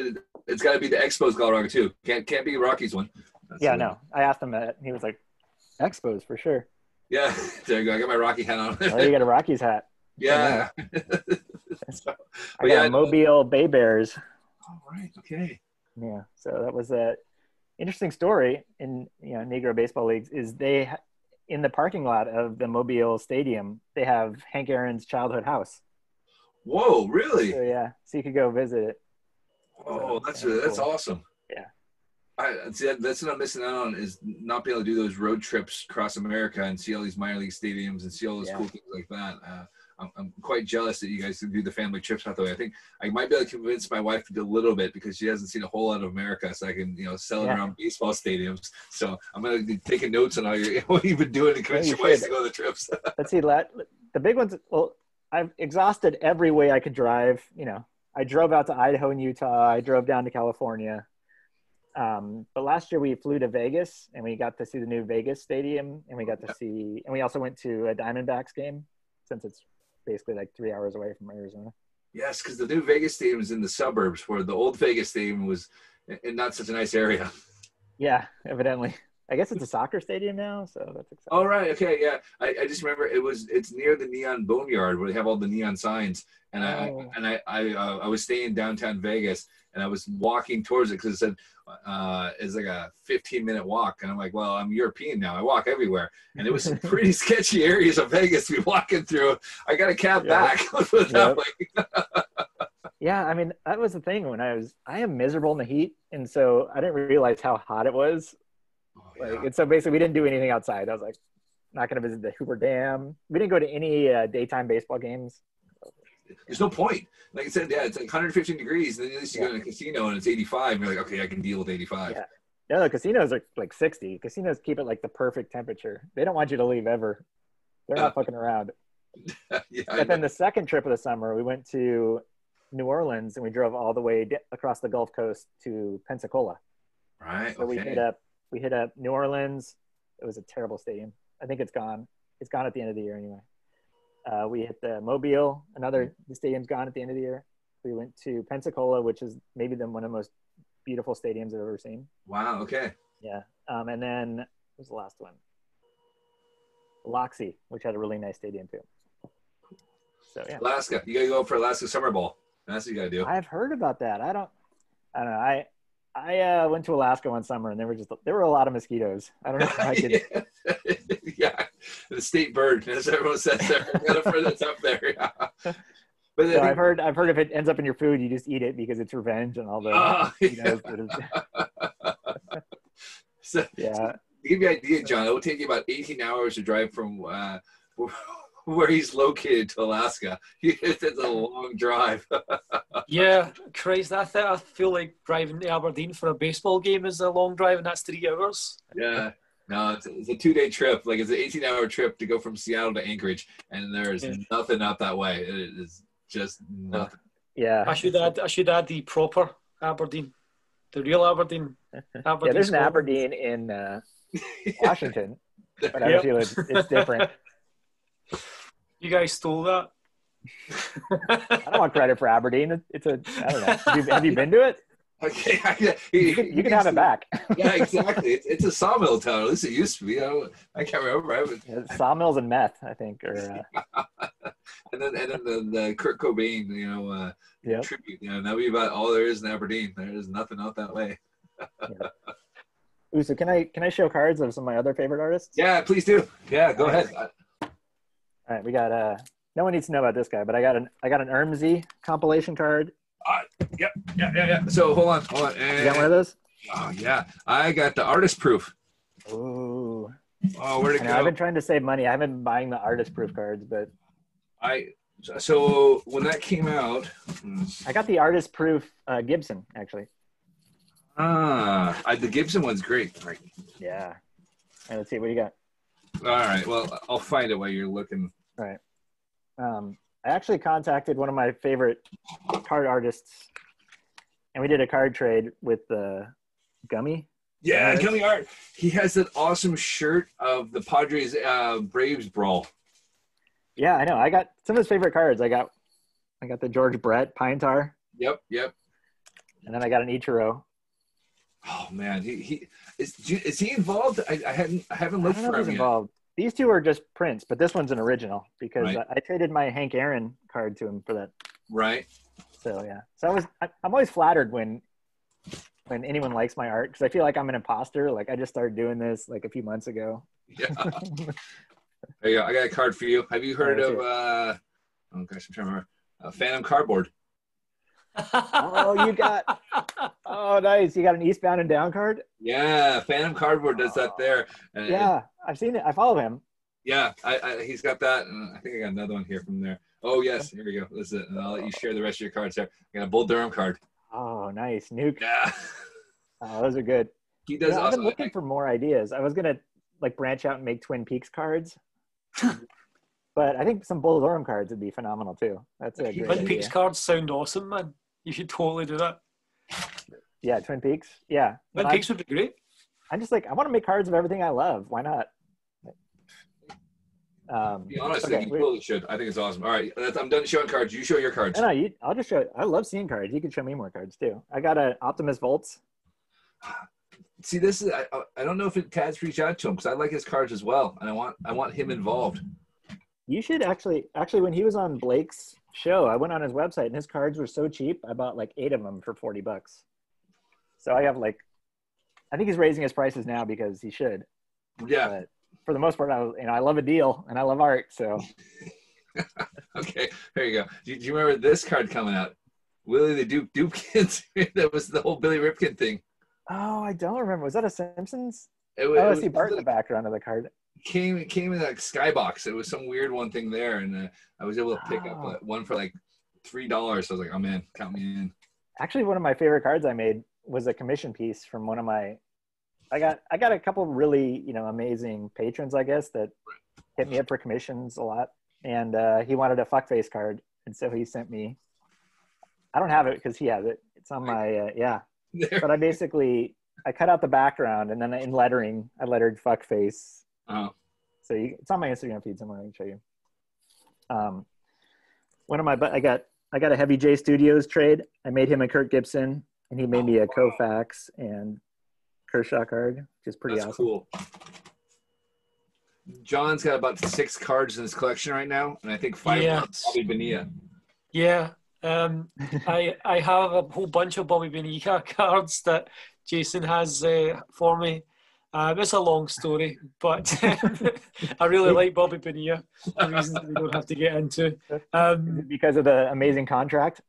it's got to be the Expos Galarraga too. Can't can't be Rockies one. That's yeah, no. I asked him that. He was like, Expos for sure. Yeah, *laughs* there you go. I got my Rocky hat on. oh, you got a Rocky's hat. Yeah. so, I got yeah, Mobile Bay Bears. All right. Okay. Yeah. So that was a interesting story in you know Negro baseball leagues. Is they in the parking lot of the Mobile Stadium they have Hank Aaron's childhood house. Whoa! Really? So, yeah. So you could go visit it. Oh, that's that's cool. awesome. Yeah. I see that, that's what I'm missing out on is not being able to do those road trips across America and see all these minor league stadiums and see all those yeah. cool things like that. Uh, I'm, I'm, quite jealous that you guys do the family trips that way. I think I might be able to convince my wife to do a little bit because she hasn't seen a whole lot of America, so I can you know sell it yeah. around baseball stadiums. So I'm gonna be taking notes on all your, *laughs* what you've been doing to convince yeah, you your wife to go to the trips. *laughs* Let's see, let, the big ones. Well, I've exhausted every way I could drive. You know, I drove out to Idaho and Utah. I drove down to California. Um, but last year we flew to Vegas and we got to see the new Vegas stadium and we got to see, and we also went to a Diamondbacks game since it's basically like three hours away from Arizona. Yes, because the new Vegas stadium is in the suburbs where the old Vegas stadium was in not such a nice area. Yeah, evidently. I guess it's a soccer stadium now, so that's exciting. All right, okay, yeah. I, I just remember it was it's near the Neon Boneyard where they have all the neon signs, and oh. I and I I, uh, I was staying downtown Vegas, and I was walking towards it because it said uh, it's like a 15 minute walk, and I'm like, well, I'm European now, I walk everywhere, and it was some pretty *laughs* sketchy areas of Vegas to be walking through. I got a cab back. *laughs* yep. yeah, I mean that was the thing when I was I am miserable in the heat, and so I didn't realize how hot it was like, yeah. and so basically, we didn't do anything outside. I was like, not going to visit the Hoover Dam. We didn't go to any uh, daytime baseball games. There's no point. Like I said, yeah, it's like 115 degrees, and then at least you yeah. go to a casino and it's 85. And you're like, okay, I can deal with 85. Yeah. No, the casinos are like 60. Casinos keep it like the perfect temperature. They don't want you to leave ever. They're not uh, *laughs* fucking around. yeah, but then the second trip of the summer, we went to New Orleans and we drove all the way across the Gulf Coast to Pensacola. Right. So okay. we hit up we hit up New Orleans. It was a terrible stadium. I think it's gone. It's gone at the end of the year anyway. Uh, we hit the Mobile. Another the stadium's gone at the end of the year. We went to Pensacola, which is maybe the one of the most beautiful stadiums I've ever seen. Wow. Okay. Yeah. Um, and then what was the last one? Loxie, which had a really nice stadium too. So yeah. Alaska. You gotta go for Alaska Summer Bowl. That's what you gotta do. I've heard about that. I don't. I don't know. I I uh, went to Alaska one summer and there were just there were a lot of mosquitoes. I don't know if I could. *laughs* yeah. yeah, the state bird, as everyone says there. got a friend that's up there. Yeah. But so I've heard I've heard if it ends up in your food, you just eat it because it's revenge and all the. Oh, yeah. *laughs* so, yeah. So to give you an idea, John, it will take you about 18 hours to drive from uh, *laughs* where he's located to Alaska. *laughs* it's a long drive. yeah, crazy. I, th- I feel like driving to Aberdeen for a baseball game is a long drive, and that's three hours. Yeah. No, it's a, it's a two-day trip. Like it's an 18-hour trip to go from Seattle to Anchorage, and there is yeah. nothing out that way. It is just nothing. Yeah, I should add. I should add the proper Aberdeen, the real Aberdeen. *laughs* Aberdeen yeah, there's an Aberdeen in uh, *laughs* Washington, but I yep. feel it's, it's different. *laughs* You guys stole that. I don't want credit for Aberdeen. It's a I don't know. Have you, have you been to it? Okay, *laughs* you can, you can have it back. yeah, exactly. It's, it's, a sawmill town. At least it used to be. I, I can't remember. I was, yeah, sawmills and meth, I think. Or, uh... *laughs* and then and then the, the Kurt Cobain, you know, uh, yep. tribute. You know, that would be about all there is in Aberdeen. There is nothing out that way. *laughs* yeah. Ooh, so can I can I show cards of some of my other favorite artists? Yeah, please do. Yeah, go ahead. All right, we got uh no one needs to know about this guy, but I got an I got an Ermsey compilation card. Uh, yep, yeah, yeah, yeah. So hold on, hold on. And, you got one of those? Oh yeah, I got the artist proof. Ooh. Oh, where'd it go? I've been trying to save money. I haven't been buying the artist proof cards, but I so when that came out, I got the artist proof uh, Gibson actually. Ah, I, the Gibson one's great. Right. Yeah. All right, let's see what do you got. All right. Well, I'll find it while you're looking. All right. Um, I actually contacted one of my favorite card artists, and we did a card trade with the uh, Gummy. Yeah, Gummy Art. He has that awesome shirt of the Padres uh, Braves brawl. Yeah, I know. I got some of his favorite cards. I got, I got the George Brett Pine Tar. Yep, yep. and then I got an Ichiro. Oh man, he, he is is he involved? I, I hadn't I haven't looked I for him he's yet. These two are just prints, but this one's an original because Right. I, I traded my Hank Aaron card to him for that. Right? So yeah, so I was I, I'm always flattered when when anyone likes my art because I feel like I'm an imposter. Like I just started doing this like a few months ago. Yeah. *laughs* there you go. I got a card for you. Have you heard of uh oh gosh, I'm trying to remember. Uh, Phantom Cardboard. Oh, you got *laughs* oh nice. You got an Eastbound and Down card. Yeah, Phantom Cardboard does that there. And it- Yeah, I've seen it. I follow him. yeah, I, I, he's got that, and I think I got another one here from there. Oh yes, here we go. This is it, and I'll let you share the rest of your cards there. I got a Bull Durham card. Oh, nice. Nuke. Yeah, Oh, those are good. he You does know, I've been looking for more ideas. I was gonna like branch out and make Twin Peaks cards, *laughs* but I think some Bull Durham cards would be phenomenal too. That's a great Twin idea. Peaks cards sound awesome, man. *laughs* You should totally do that. Yeah, Twin Peaks. Yeah, Twin But Peaks would be great. I, I'm just like I want to make cards of everything I love. Why not? Um, Be honest, okay, you we- totally should. I think it's awesome. All right, that's, I'm done showing cards. You show your cards. no, no, you, I'll just show. I love seeing cards. You can show me more cards too. I got an Optimus Volts. *sighs* See, this is I, I don't know if it Tad's reached out to him because I like his cards as well, and I want I want him involved. You should actually, actually, when he was on Blake's show, I went on his website and his cards were so cheap. I bought like eight of them for forty bucks. So I have like, I think he's raising his prices now because he should. Yeah. But for the most part, I was, you know, I love a deal and I love art. So *laughs* Okay. There you go. Do, do you remember this card coming out? Willie the Duke Dupkins. *laughs* that was the whole Billy Ripken thing. oh, I don't remember. Was that a Simpsons? It, wa- Oh, I was, see Bart in the background of the card. Came it came in like skybox. It was some weird one thing there, and uh, I was able to pick up Oh. uh, one for like three dollars. So I was like, "I'm in. Count me in." Actually, one of my favorite cards I made was a commission piece from one of my. I got I got a couple really you know amazing patrons I guess that hit me up for commissions a lot, and uh, he wanted a fuckface card, and so he sent me. I don't have it because he has it. It's on my uh, yeah, *laughs* but I basically I cut out the background and then in lettering I lettered fuckface. Oh, So you, it's on my Instagram feed somewhere. I can show you. Um, one of my but I got I got a Heavy J Studios trade. I made him a Kirk Gibson, and he made me a Oh, wow. Koufax and Kershaw card, which is pretty that's awesome. cool. John's got about six cards in his collection right now, and I think five Yes. are Bobby Bonilla. Yeah. Um, *laughs* I I have a whole bunch of Bobby Benica *laughs* cards that Jason has uh, for me. Um, it's a long story, but *laughs* I really like Bobby Bonilla reasons we don't have to get into. Um, because of the amazing contract.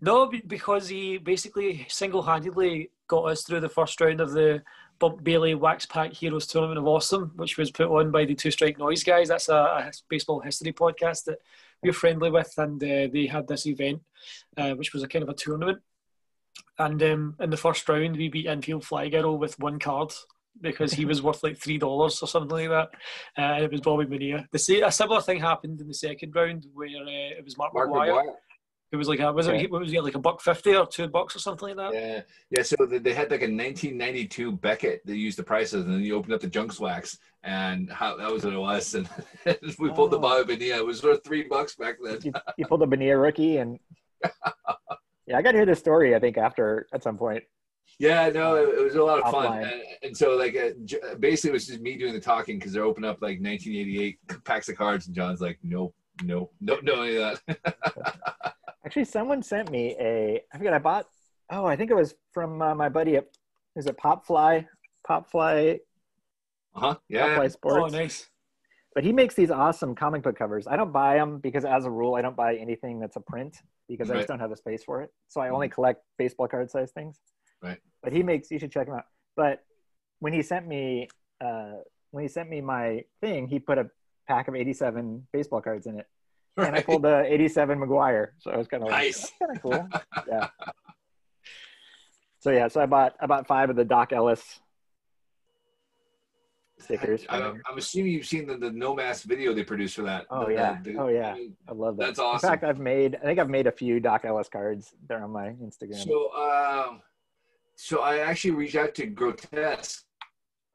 no, because he basically single-handedly got us through the first round of the Bob Bailey Wax Pack Heroes Tournament of Awesome, which was put on by the Two Strike Noise guys. That's a, a baseball history podcast that we're friendly with, and uh, they had this event, uh, which was a kind of a tournament. And um, in the first round, we beat Infield Fly Girl with one card because he was worth like three dollars or something like that, uh, and it was Bobby Bonilla. The sa- a similar thing happened in the second round where uh, it was Mark, Mark McGwire. McGwire. It was like a, was Okay. it what was he like a buck fifty or two bucks or something like that? Yeah, yeah. So they- they had like a 1992 Beckett. They used the prices, and then you opened up the Junks wax, and how that was what it was. And *laughs* we pulled the Oh. Bobby Bonilla. It was worth three bucks back then. You, you pulled a Bonilla rookie, and *laughs* yeah, I got to hear this story. I think after at some point. Yeah, no, it, it was a lot of fun. And, and so, like, uh, J- basically, it was just me doing the talking because they're opening up like 1988 packs of cards, and John's like, no, no, no, no, any of that. *laughs* Actually, someone sent me a. I forget. I bought. Oh, I think it was from uh, my buddy at. Is it Popfly? Popfly. Uh huh? Yeah. Popfly Sports. Oh, nice. But he makes these awesome comic book covers. I don't buy them because, as a rule, I don't buy anything that's a print because I just don't have the space for it. So I only collect baseball card size things. Right. But he makes. You should check him out. But when he sent me, uh, when he sent me my thing, he put a pack of 87 baseball cards in it, and I pulled the 87 McGwire. So I was kind of like, Nice. that's kind of cool. yeah. So yeah, so I bought I bought five of the Dock Ellis stickers. I. I'm assuming you've seen the, the No Mask video they produced for that. Oh, The- yeah. the- Oh, yeah. I mean, I love that. That's awesome. In fact, I've made I think I've made a few Dock Ellis cards. They're on my Instagram. So, um, so I actually reached out to Grotesk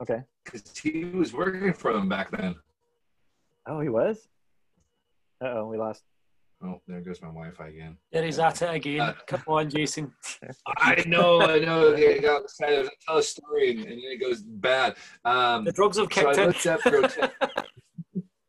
okay. because he was working for them back then. Oh, he was. Uh oh, we lost. Oh, there goes my Wi-Fi again. There he's at it again. Uh, Come on, Jason. *laughs* I know, I know. I got excited to tell a story, and, and, then it goes bad. Um, the drugs have kicked so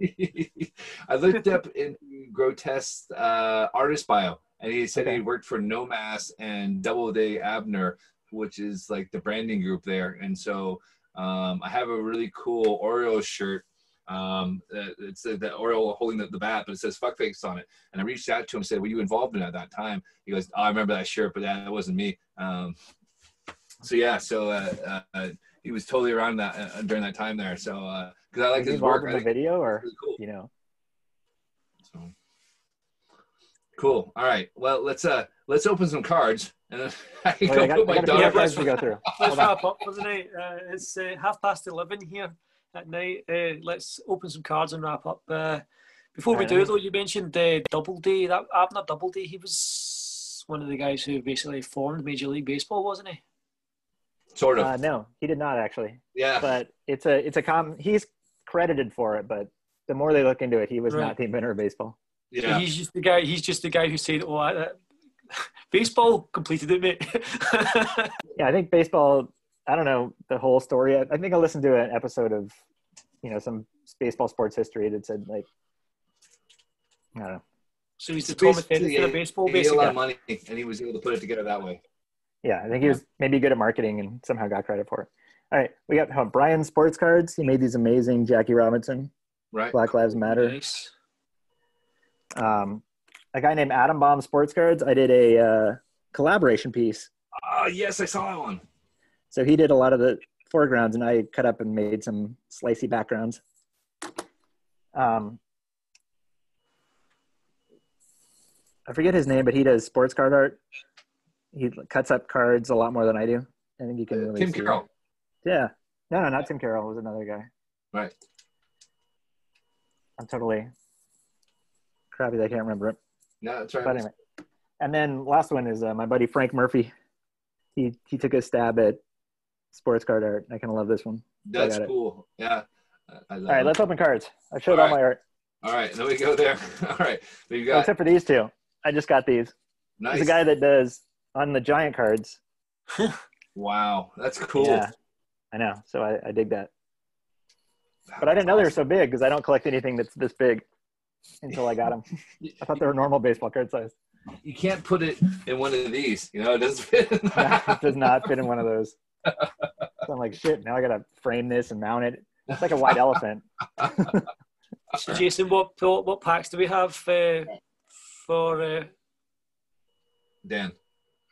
in. *laughs* I looked up in Grotesk uh, artist bio, and he said okay. he worked for NOMAS and Doubleday Abner, which is like the branding group there. And so um, I have a really cool Oreo shirt. Um, it's the, the Oriole holding the, the, bat, but it says "fuckface" on it. And I reached out to him and said, "Were you involved in it at that time?" He goes, oh, "I remember that shirt, but that, that wasn't me." Um, so yeah, so uh, uh, he was totally around that uh, during that time there. So because uh, I like his work. In the video, or really cool. you know. So cool. All right. Well, let's uh let's open some cards. And *laughs* I can go put my yeah, let's, to go *laughs* through. let's wrap up for the night. Uh, it's uh, half past eleven here at night. Uh, let's open some cards and wrap up. Uh, before we do, though, you mentioned uh, Doubleday. That Abner Doubleday. He was one of the guys who basically formed Major League Baseball, wasn't he? Sort of. Uh, no, he did not actually. Yeah. But it's a it's a com. He's credited for it, but the more they look into it, he was right. not the inventor of baseball. Yeah. He's just the guy. He's just the guy who said, "Oh, I, uh, baseball completed it, mate." *laughs* yeah, I think baseball. I don't know the whole story. I, I think I listened to an episode of, you know, some baseball sports history that said like, I don't know. So he's the Thomas Edison of baseball, basically. He had a lot of money, and he was able to put it together that way. Yeah, I think he was maybe good at marketing and somehow got credit for it. All right, we got oh, Brian Sports Cards. He made these amazing Jackie Robinson, right? Black Lives Matter. Nice. Um, a guy named Adam Bomb Sports Cards. I did a uh, collaboration piece. Ah, uh, yes, I saw that one. So he did a lot of the foregrounds, and I cut up and made some slicey backgrounds. Um, I forget his name, but he does sports card art. He cuts up cards a lot more than I do. I think you can really Tim Carroll. It. Yeah. No, no, not Tim Carroll. It was another guy. Right. I'm totally crappy that I can't remember it. No, that's right. But anyway. And then last one is uh, my buddy Frank Murphy. He he took a stab at sports card art. I kind of love this one. That's cool. It. Yeah. all right, it. let's open cards. I showed all, all my art. All right, then we go there. *laughs* All right, we got. except for these two, I just got these. Nice. There's a guy that does on the giant cards. *laughs* wow, that's cool. Yeah, I know. So I, I dig that. But I didn't know they were so big because I don't collect anything that's this big until I got them. *laughs* I thought they were normal baseball card size. You can't put it in one of these. You know, it doesn't fit. *laughs* it does not fit in one of those. *laughs* So I'm like, shit. Now I gotta frame this and mount it. It's like a white elephant. so, Jason, what what packs do we have uh, for uh... Dan?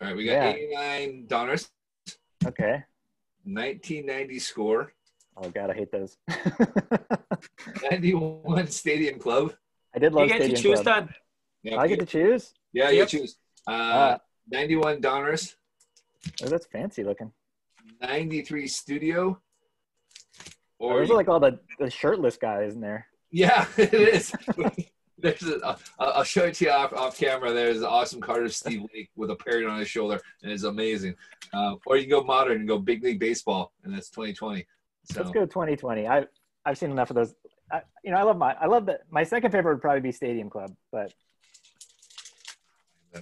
All right, we got yeah. 89 Donruss. Okay. 1990 score. Oh god, I hate those. 91 Stadium Club. I did love you get Stadium to choose Club. Dan. I get to choose. Yeah, you choose. Uh, uh, 91 Donruss. Oh, that's fancy looking. 93 Studio. Or oh, those are like all the, the shirtless guys in there. Yeah, *laughs* it is. *laughs* There's a, I'll show it to you off, off camera. There's an awesome card of Steve Lake with a parrot on his shoulder, and it's amazing. Uh, or you can go modern and go big league baseball, and that's 2020. So. Let's go 2020. I I've seen enough of those. I, you know, I love my I love that. My second favorite would probably be Stadium Club, but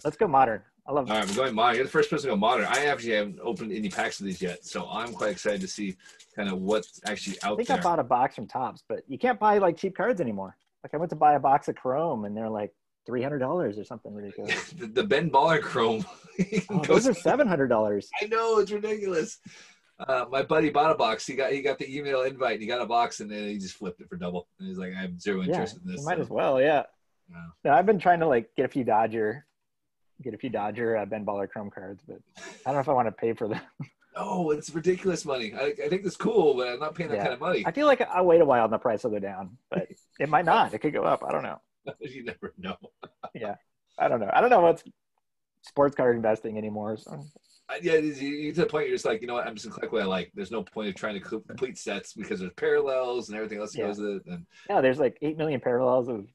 let's go modern. I love. All right, I'm going modern. You're the first person to go modern. I actually haven't opened any packs of these yet, so I'm quite excited to see kind of what's actually out there. I think there. I bought a box from Topps, but you can't buy like cheap cards anymore. Like I went to buy a box of Chrome, and they're like three hundred dollars or something ridiculous. *laughs* the, the, Ben Baller Chrome. *laughs* oh, those are seven hundred dollars. I know it's ridiculous. Uh, my buddy bought a box. He got he got the email invite. And he got a box, and then he just flipped it for double. And he's like, "I have zero interest yeah, in this." Might so. as well, yeah. yeah. No, I've been trying to like get a few Dodger, get a few Dodger uh, Ben Baller Chrome cards, but I don't know if I want to pay for them. *laughs* oh, it's ridiculous money. I, I think it's cool, but I'm not paying that yeah. kind of money. I feel like I'll wait a while and the price will go down, but it might not. It could go up. I don't know. *laughs* you never know. yeah, I don't know. I don't know what's sports card investing anymore. So yeah, you to the point you're just like, you know what, I'm just gonna collect what I like. There's no point of trying to complete sets because there's parallels and everything else that yeah. goes with it. And yeah, there's like eight million parallels of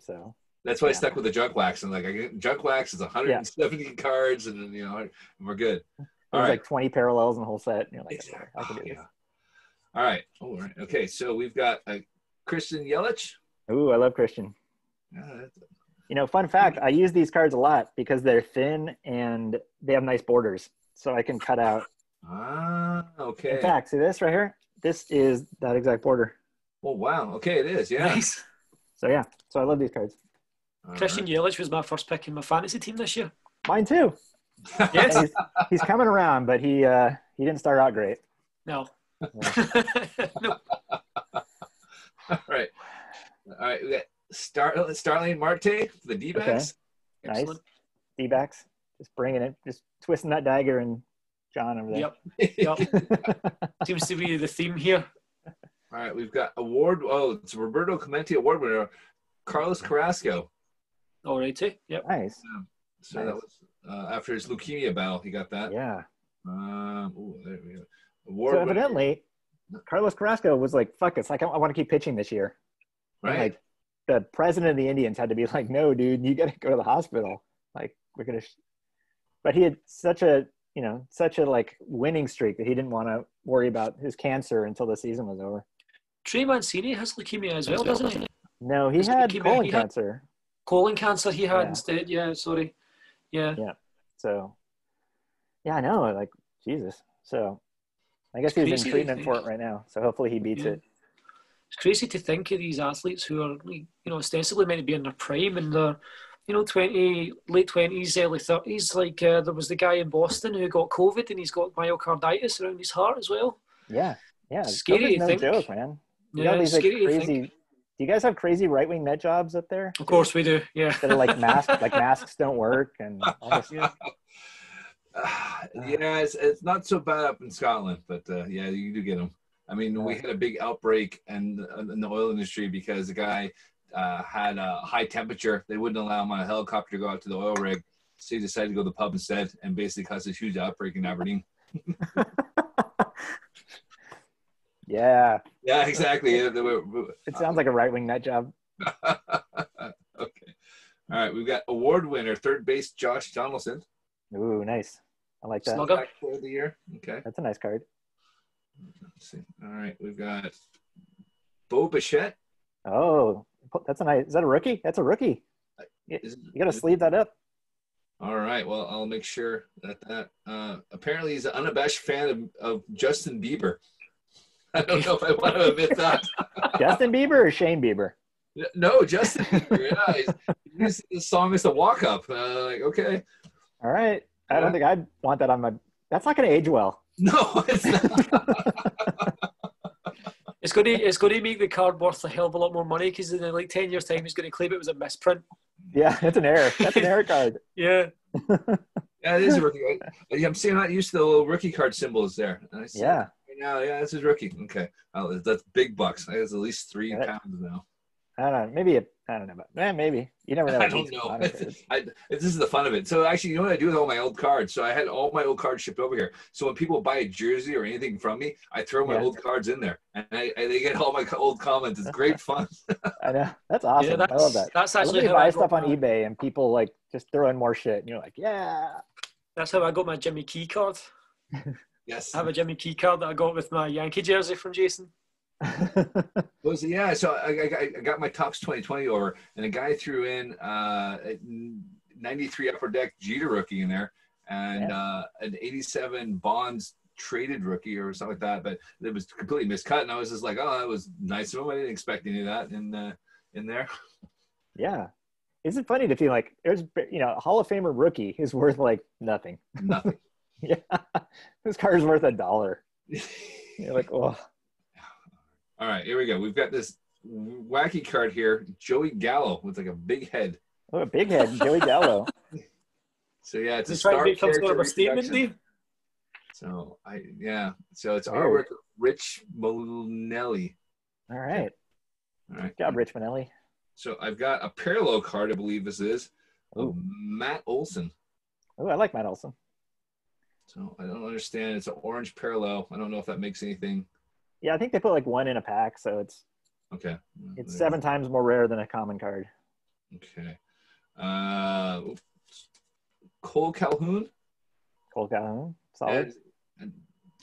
so. That's why yeah. I stuck with the junk wax and like I get junk wax is 170 yeah. cards and then you know and we're good. All there's right. like 20 parallels in the whole set. And you're like, exactly. I can do oh, yeah. All right. All right. Okay. So we've got a Christian Yelich. Ooh, I love Christian. Yeah, You know, fun fact: I use these cards a lot because they're thin and they have nice borders, so I can cut out. Ah, okay. In fact, see this right here? This is that exact border. Oh wow. Okay, it is. Yeah. Nice. So yeah, so I love these cards. All Christian Yelich was my first pick in my fantasy team this year. Mine too. *laughs* Yes. he's, he's coming around, but he uh, he didn't start out great. No. *laughs* no. *laughs* All right. All right. We got Star Starling Marte, for the D backs. Nice. D backs, just bringing it, just twisting that dagger and John over there. Yep. *laughs* Yep. Seems to be the theme here. All right. We've got award. Oh, it's Roberto Clemente Award winner, Carlos Carrasco. Alrighty. Yep. Nice. So that Nice. was uh, after his leukemia battle. He got that. Yeah. Um, ooh, there we go. Award So winner, evidently, Carlos Carrasco was like, "Fuck this! Like, I, I want to keep pitching this year." Right? Like, the president of the Indians had to be like, "No, dude, you got to go to the hospital. Like, we're gonna." Sh-. But he had such a, you know, such a like winning streak that he didn't want to worry about his cancer until the season was over. Trey Mancini has leukemia as well, doesn't he? No, he His had leukemia, colon he had- cancer. Colon cancer he had Yeah. instead. Yeah, sorry. Yeah. Yeah. So, yeah, I know. Like, Jesus. So, I guess It's he's in treatment for it right now. So hopefully he beats Yeah. it. It's crazy to think of these athletes who are, you know, ostensibly meant to be in their prime and they're, you know, 20, late 20s, early 30s. Like uh, there was the guy in Boston who got COVID and he's got myocarditis around his heart as well. Yeah, yeah. Scary COVID's no think. joke, man. You Yeah, got it's these like scary to crazy. think. Do you guys have crazy right wing net jobs up there? Of course we do. Yeah. That are like masks, *laughs* like masks don't work, and all this. Yeah. *laughs* Ah, yeah, it's, it's not so bad up in Scotland, but uh, yeah, you do get them. I mean, we had a big outbreak in, in the oil industry because the guy uh, had a high temperature. They wouldn't allow him on a helicopter to go out to the oil rig, so he decided to go to the pub instead, and basically caused a huge outbreak in Aberdeen. *laughs* yeah, Yeah, exactly. Yeah, they were- it sounds like a right wing nut job. *laughs* okay. All right, we've got award winner, third base Josh Donaldson. Ooh, nice. I like that. Slugger. Back for the year. Okay. That's a nice card. Let's see. All right, we've got Bo Bichette. Oh, that's a nice. Is that a rookie? That's a rookie. Is- You got to sleeve that up. All right. Well, I'll make sure that that. Uh, apparently, he's an unabashed fan of, of Justin Bieber. *laughs* I don't know if I want to admit that. *laughs* Justin Bieber or Shane Bieber? no, Justin Bieber. Yeah, he's, he used the song as a walk up. Uh, like, okay. All right. I don't think I'd want that on my. That's not going to age well. *laughs* No, it's not. *laughs* It's going to it's going to make the card worth a hell of a lot more money because in like ten years' time he's going to claim it was a misprint. Yeah, it's an error. That's an error card. *laughs* Yeah, yeah, it is a rookie. I, I'm seeing not used to the little rookie card symbols there. I see Yeah. right now, yeah, this is rookie. Okay. Oh, that's big bucks. That's at least three Yeah. pounds now. I don't know. Maybe a, I don't know. But, eh, maybe you never *laughs* know. I don't know. *laughs* I, this is the fun of it. So actually, you know what I do with all my old cards? So I had all my old cards shipped over here. So when people buy a jersey or anything from me, I throw my Yeah. old cards in there, and I, I, they get all my *laughs* old comments. It's great fun. I know. That's awesome. yeah. That's I love that. that's I love actually when how I buy got stuff on my- eBay and people like just throw in more shit, and you're like, yeah. That's how I got my Jimmy Key card. yes. I have a Jimmy Key card that I got with my Yankee jersey from Jason. *laughs* Was yeah. So I, I, I got my Topps 2020 over, and a guy threw in uh, a 93 upper deck Jeter rookie in there, and uh, an 87 Bonds traded rookie or something like that. But it was completely miscut, and I was just like, oh, that was nice of him. I didn't expect any of that in uh, in there. *laughs* yeah. Isn't it funny to feel like there's you know a Hall of Famer rookie is worth like nothing. Nothing. *laughs* Yeah, this card is worth a dollar. You're like, oh, All right, here we go. We've got this wacky card here, Joey Gallo with like a big head. oh, a big head, Joey Gallo. *laughs* So yeah, it's a Just to star make sort of character a statement, introduction. So I yeah, so it's Weird. artwork Rich Monelli. All right, All right. good job, Rich Monelli. So I've got a parallel card, I believe this is, of Ooh. Matt Olson. Oh, I like Matt Olson. So I don't understand. It's an orange parallel. I don't know if that makes anything. Yeah, I think they put like one in a pack, so it's Okay. it's seven times more rare than a common card. Okay. Uh. Cole Calhoun. Cole Calhoun, solid. And,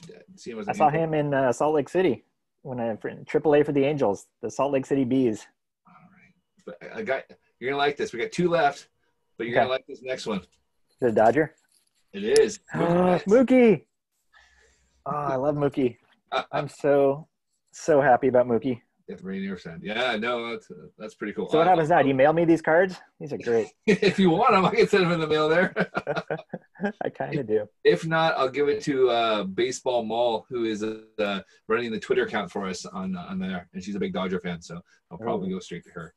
and, see him I an saw him in uh, Salt Lake City when I for AAA for the Angels, the Salt Lake City Bees. All right. But I got You're gonna like this. We got two left, but you're Okay. gonna like this next one. The Dodger. It is. Oh, *gasps* Mookie. Oh, I love Mookie. I'm so so happy about Mookie. If Rainier send. Yeah, no, that's, that's pretty cool. So what happens now? Do you mail me these cards? These are great. *laughs* if you want them, I can send them in the mail there. *laughs* I kind of do. if not, I'll give it to uh, Baseball Mall, who is uh, running the Twitter account for us on on there, and she's a big Dodger fan, so I'll probably go straight to her.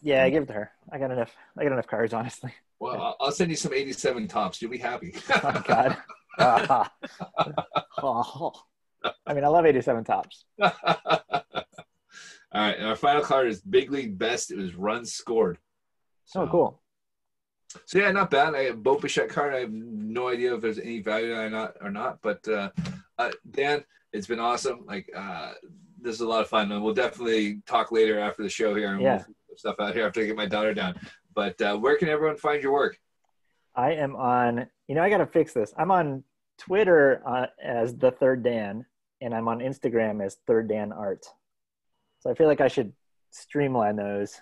Yeah, I give it to her. I got enough. I got enough cards, honestly. Well, I'll- I'll send you some 87 Topps. You'll be happy. Oh God. Ah. *laughs* Oh. I mean, I love 87 Topps. *laughs* All right, and our final card is Big League Best. It was runs scored. Oh, cool. So yeah, not bad. I have Bo Bichette card. I have no idea if there's any value or not or not. But uh, uh, Dan, it's been awesome. Like uh, this is a lot of fun, and we'll definitely talk later after the show here and Yeah. we'll stuff out here after I get my daughter down. But uh, where can everyone find your work? I am on. You know, I got to fix this. I'm on Twitter uh, as the Third Dan, and I'm on Instagram as Third Dan Art. So I feel like I should streamline those.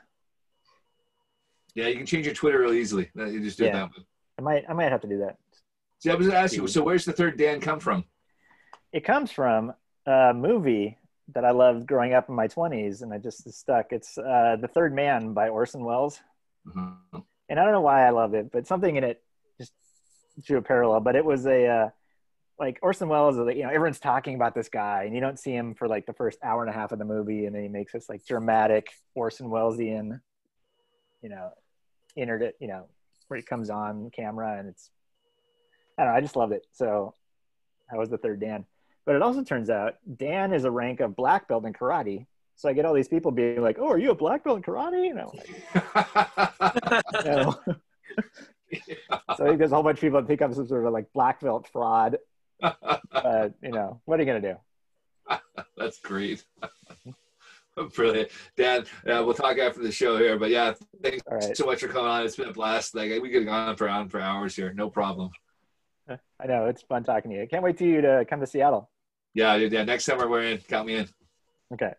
Yeah, you can change your Twitter real easily. You just do Yeah. that. I might. I might have to do that. See, I was going to ask you. So where's the third Dan come from? It comes from a movie that I loved growing up in my 20s, and I just stuck. It's uh, The Third Man by Orson Welles. Uh-huh. and I don't know why I love it, but something in it just drew a parallel. But it was a uh, like Orson Welles, is like, you know, everyone's talking about this guy, and you don't see him for like the first hour and a half of the movie, and then he makes this like dramatic Orson Wellesian, you know, entered you know, where he comes on camera, and it's I don't know, I just loved it. So I was the third Dan, but it also turns out Dan is a rank of black belt in karate. So I get all these people being like, "Oh, are you a black belt in karate?" You *laughs* know, no. *laughs* so I think there's a whole bunch of people that think I'm some sort of like black belt fraud. But you know, what are you gonna do? *laughs* That's great. *laughs* Brilliant, Dan. Uh, we'll talk after the show here, but yeah, thanks right. so much for coming on. It's been a blast. Like we could have gone for on for hours here, no problem. *laughs* I know it's fun talking to you. Can't wait to you to come to Seattle. Yeah, yeah. Next summer we're in. Count me in. Okay.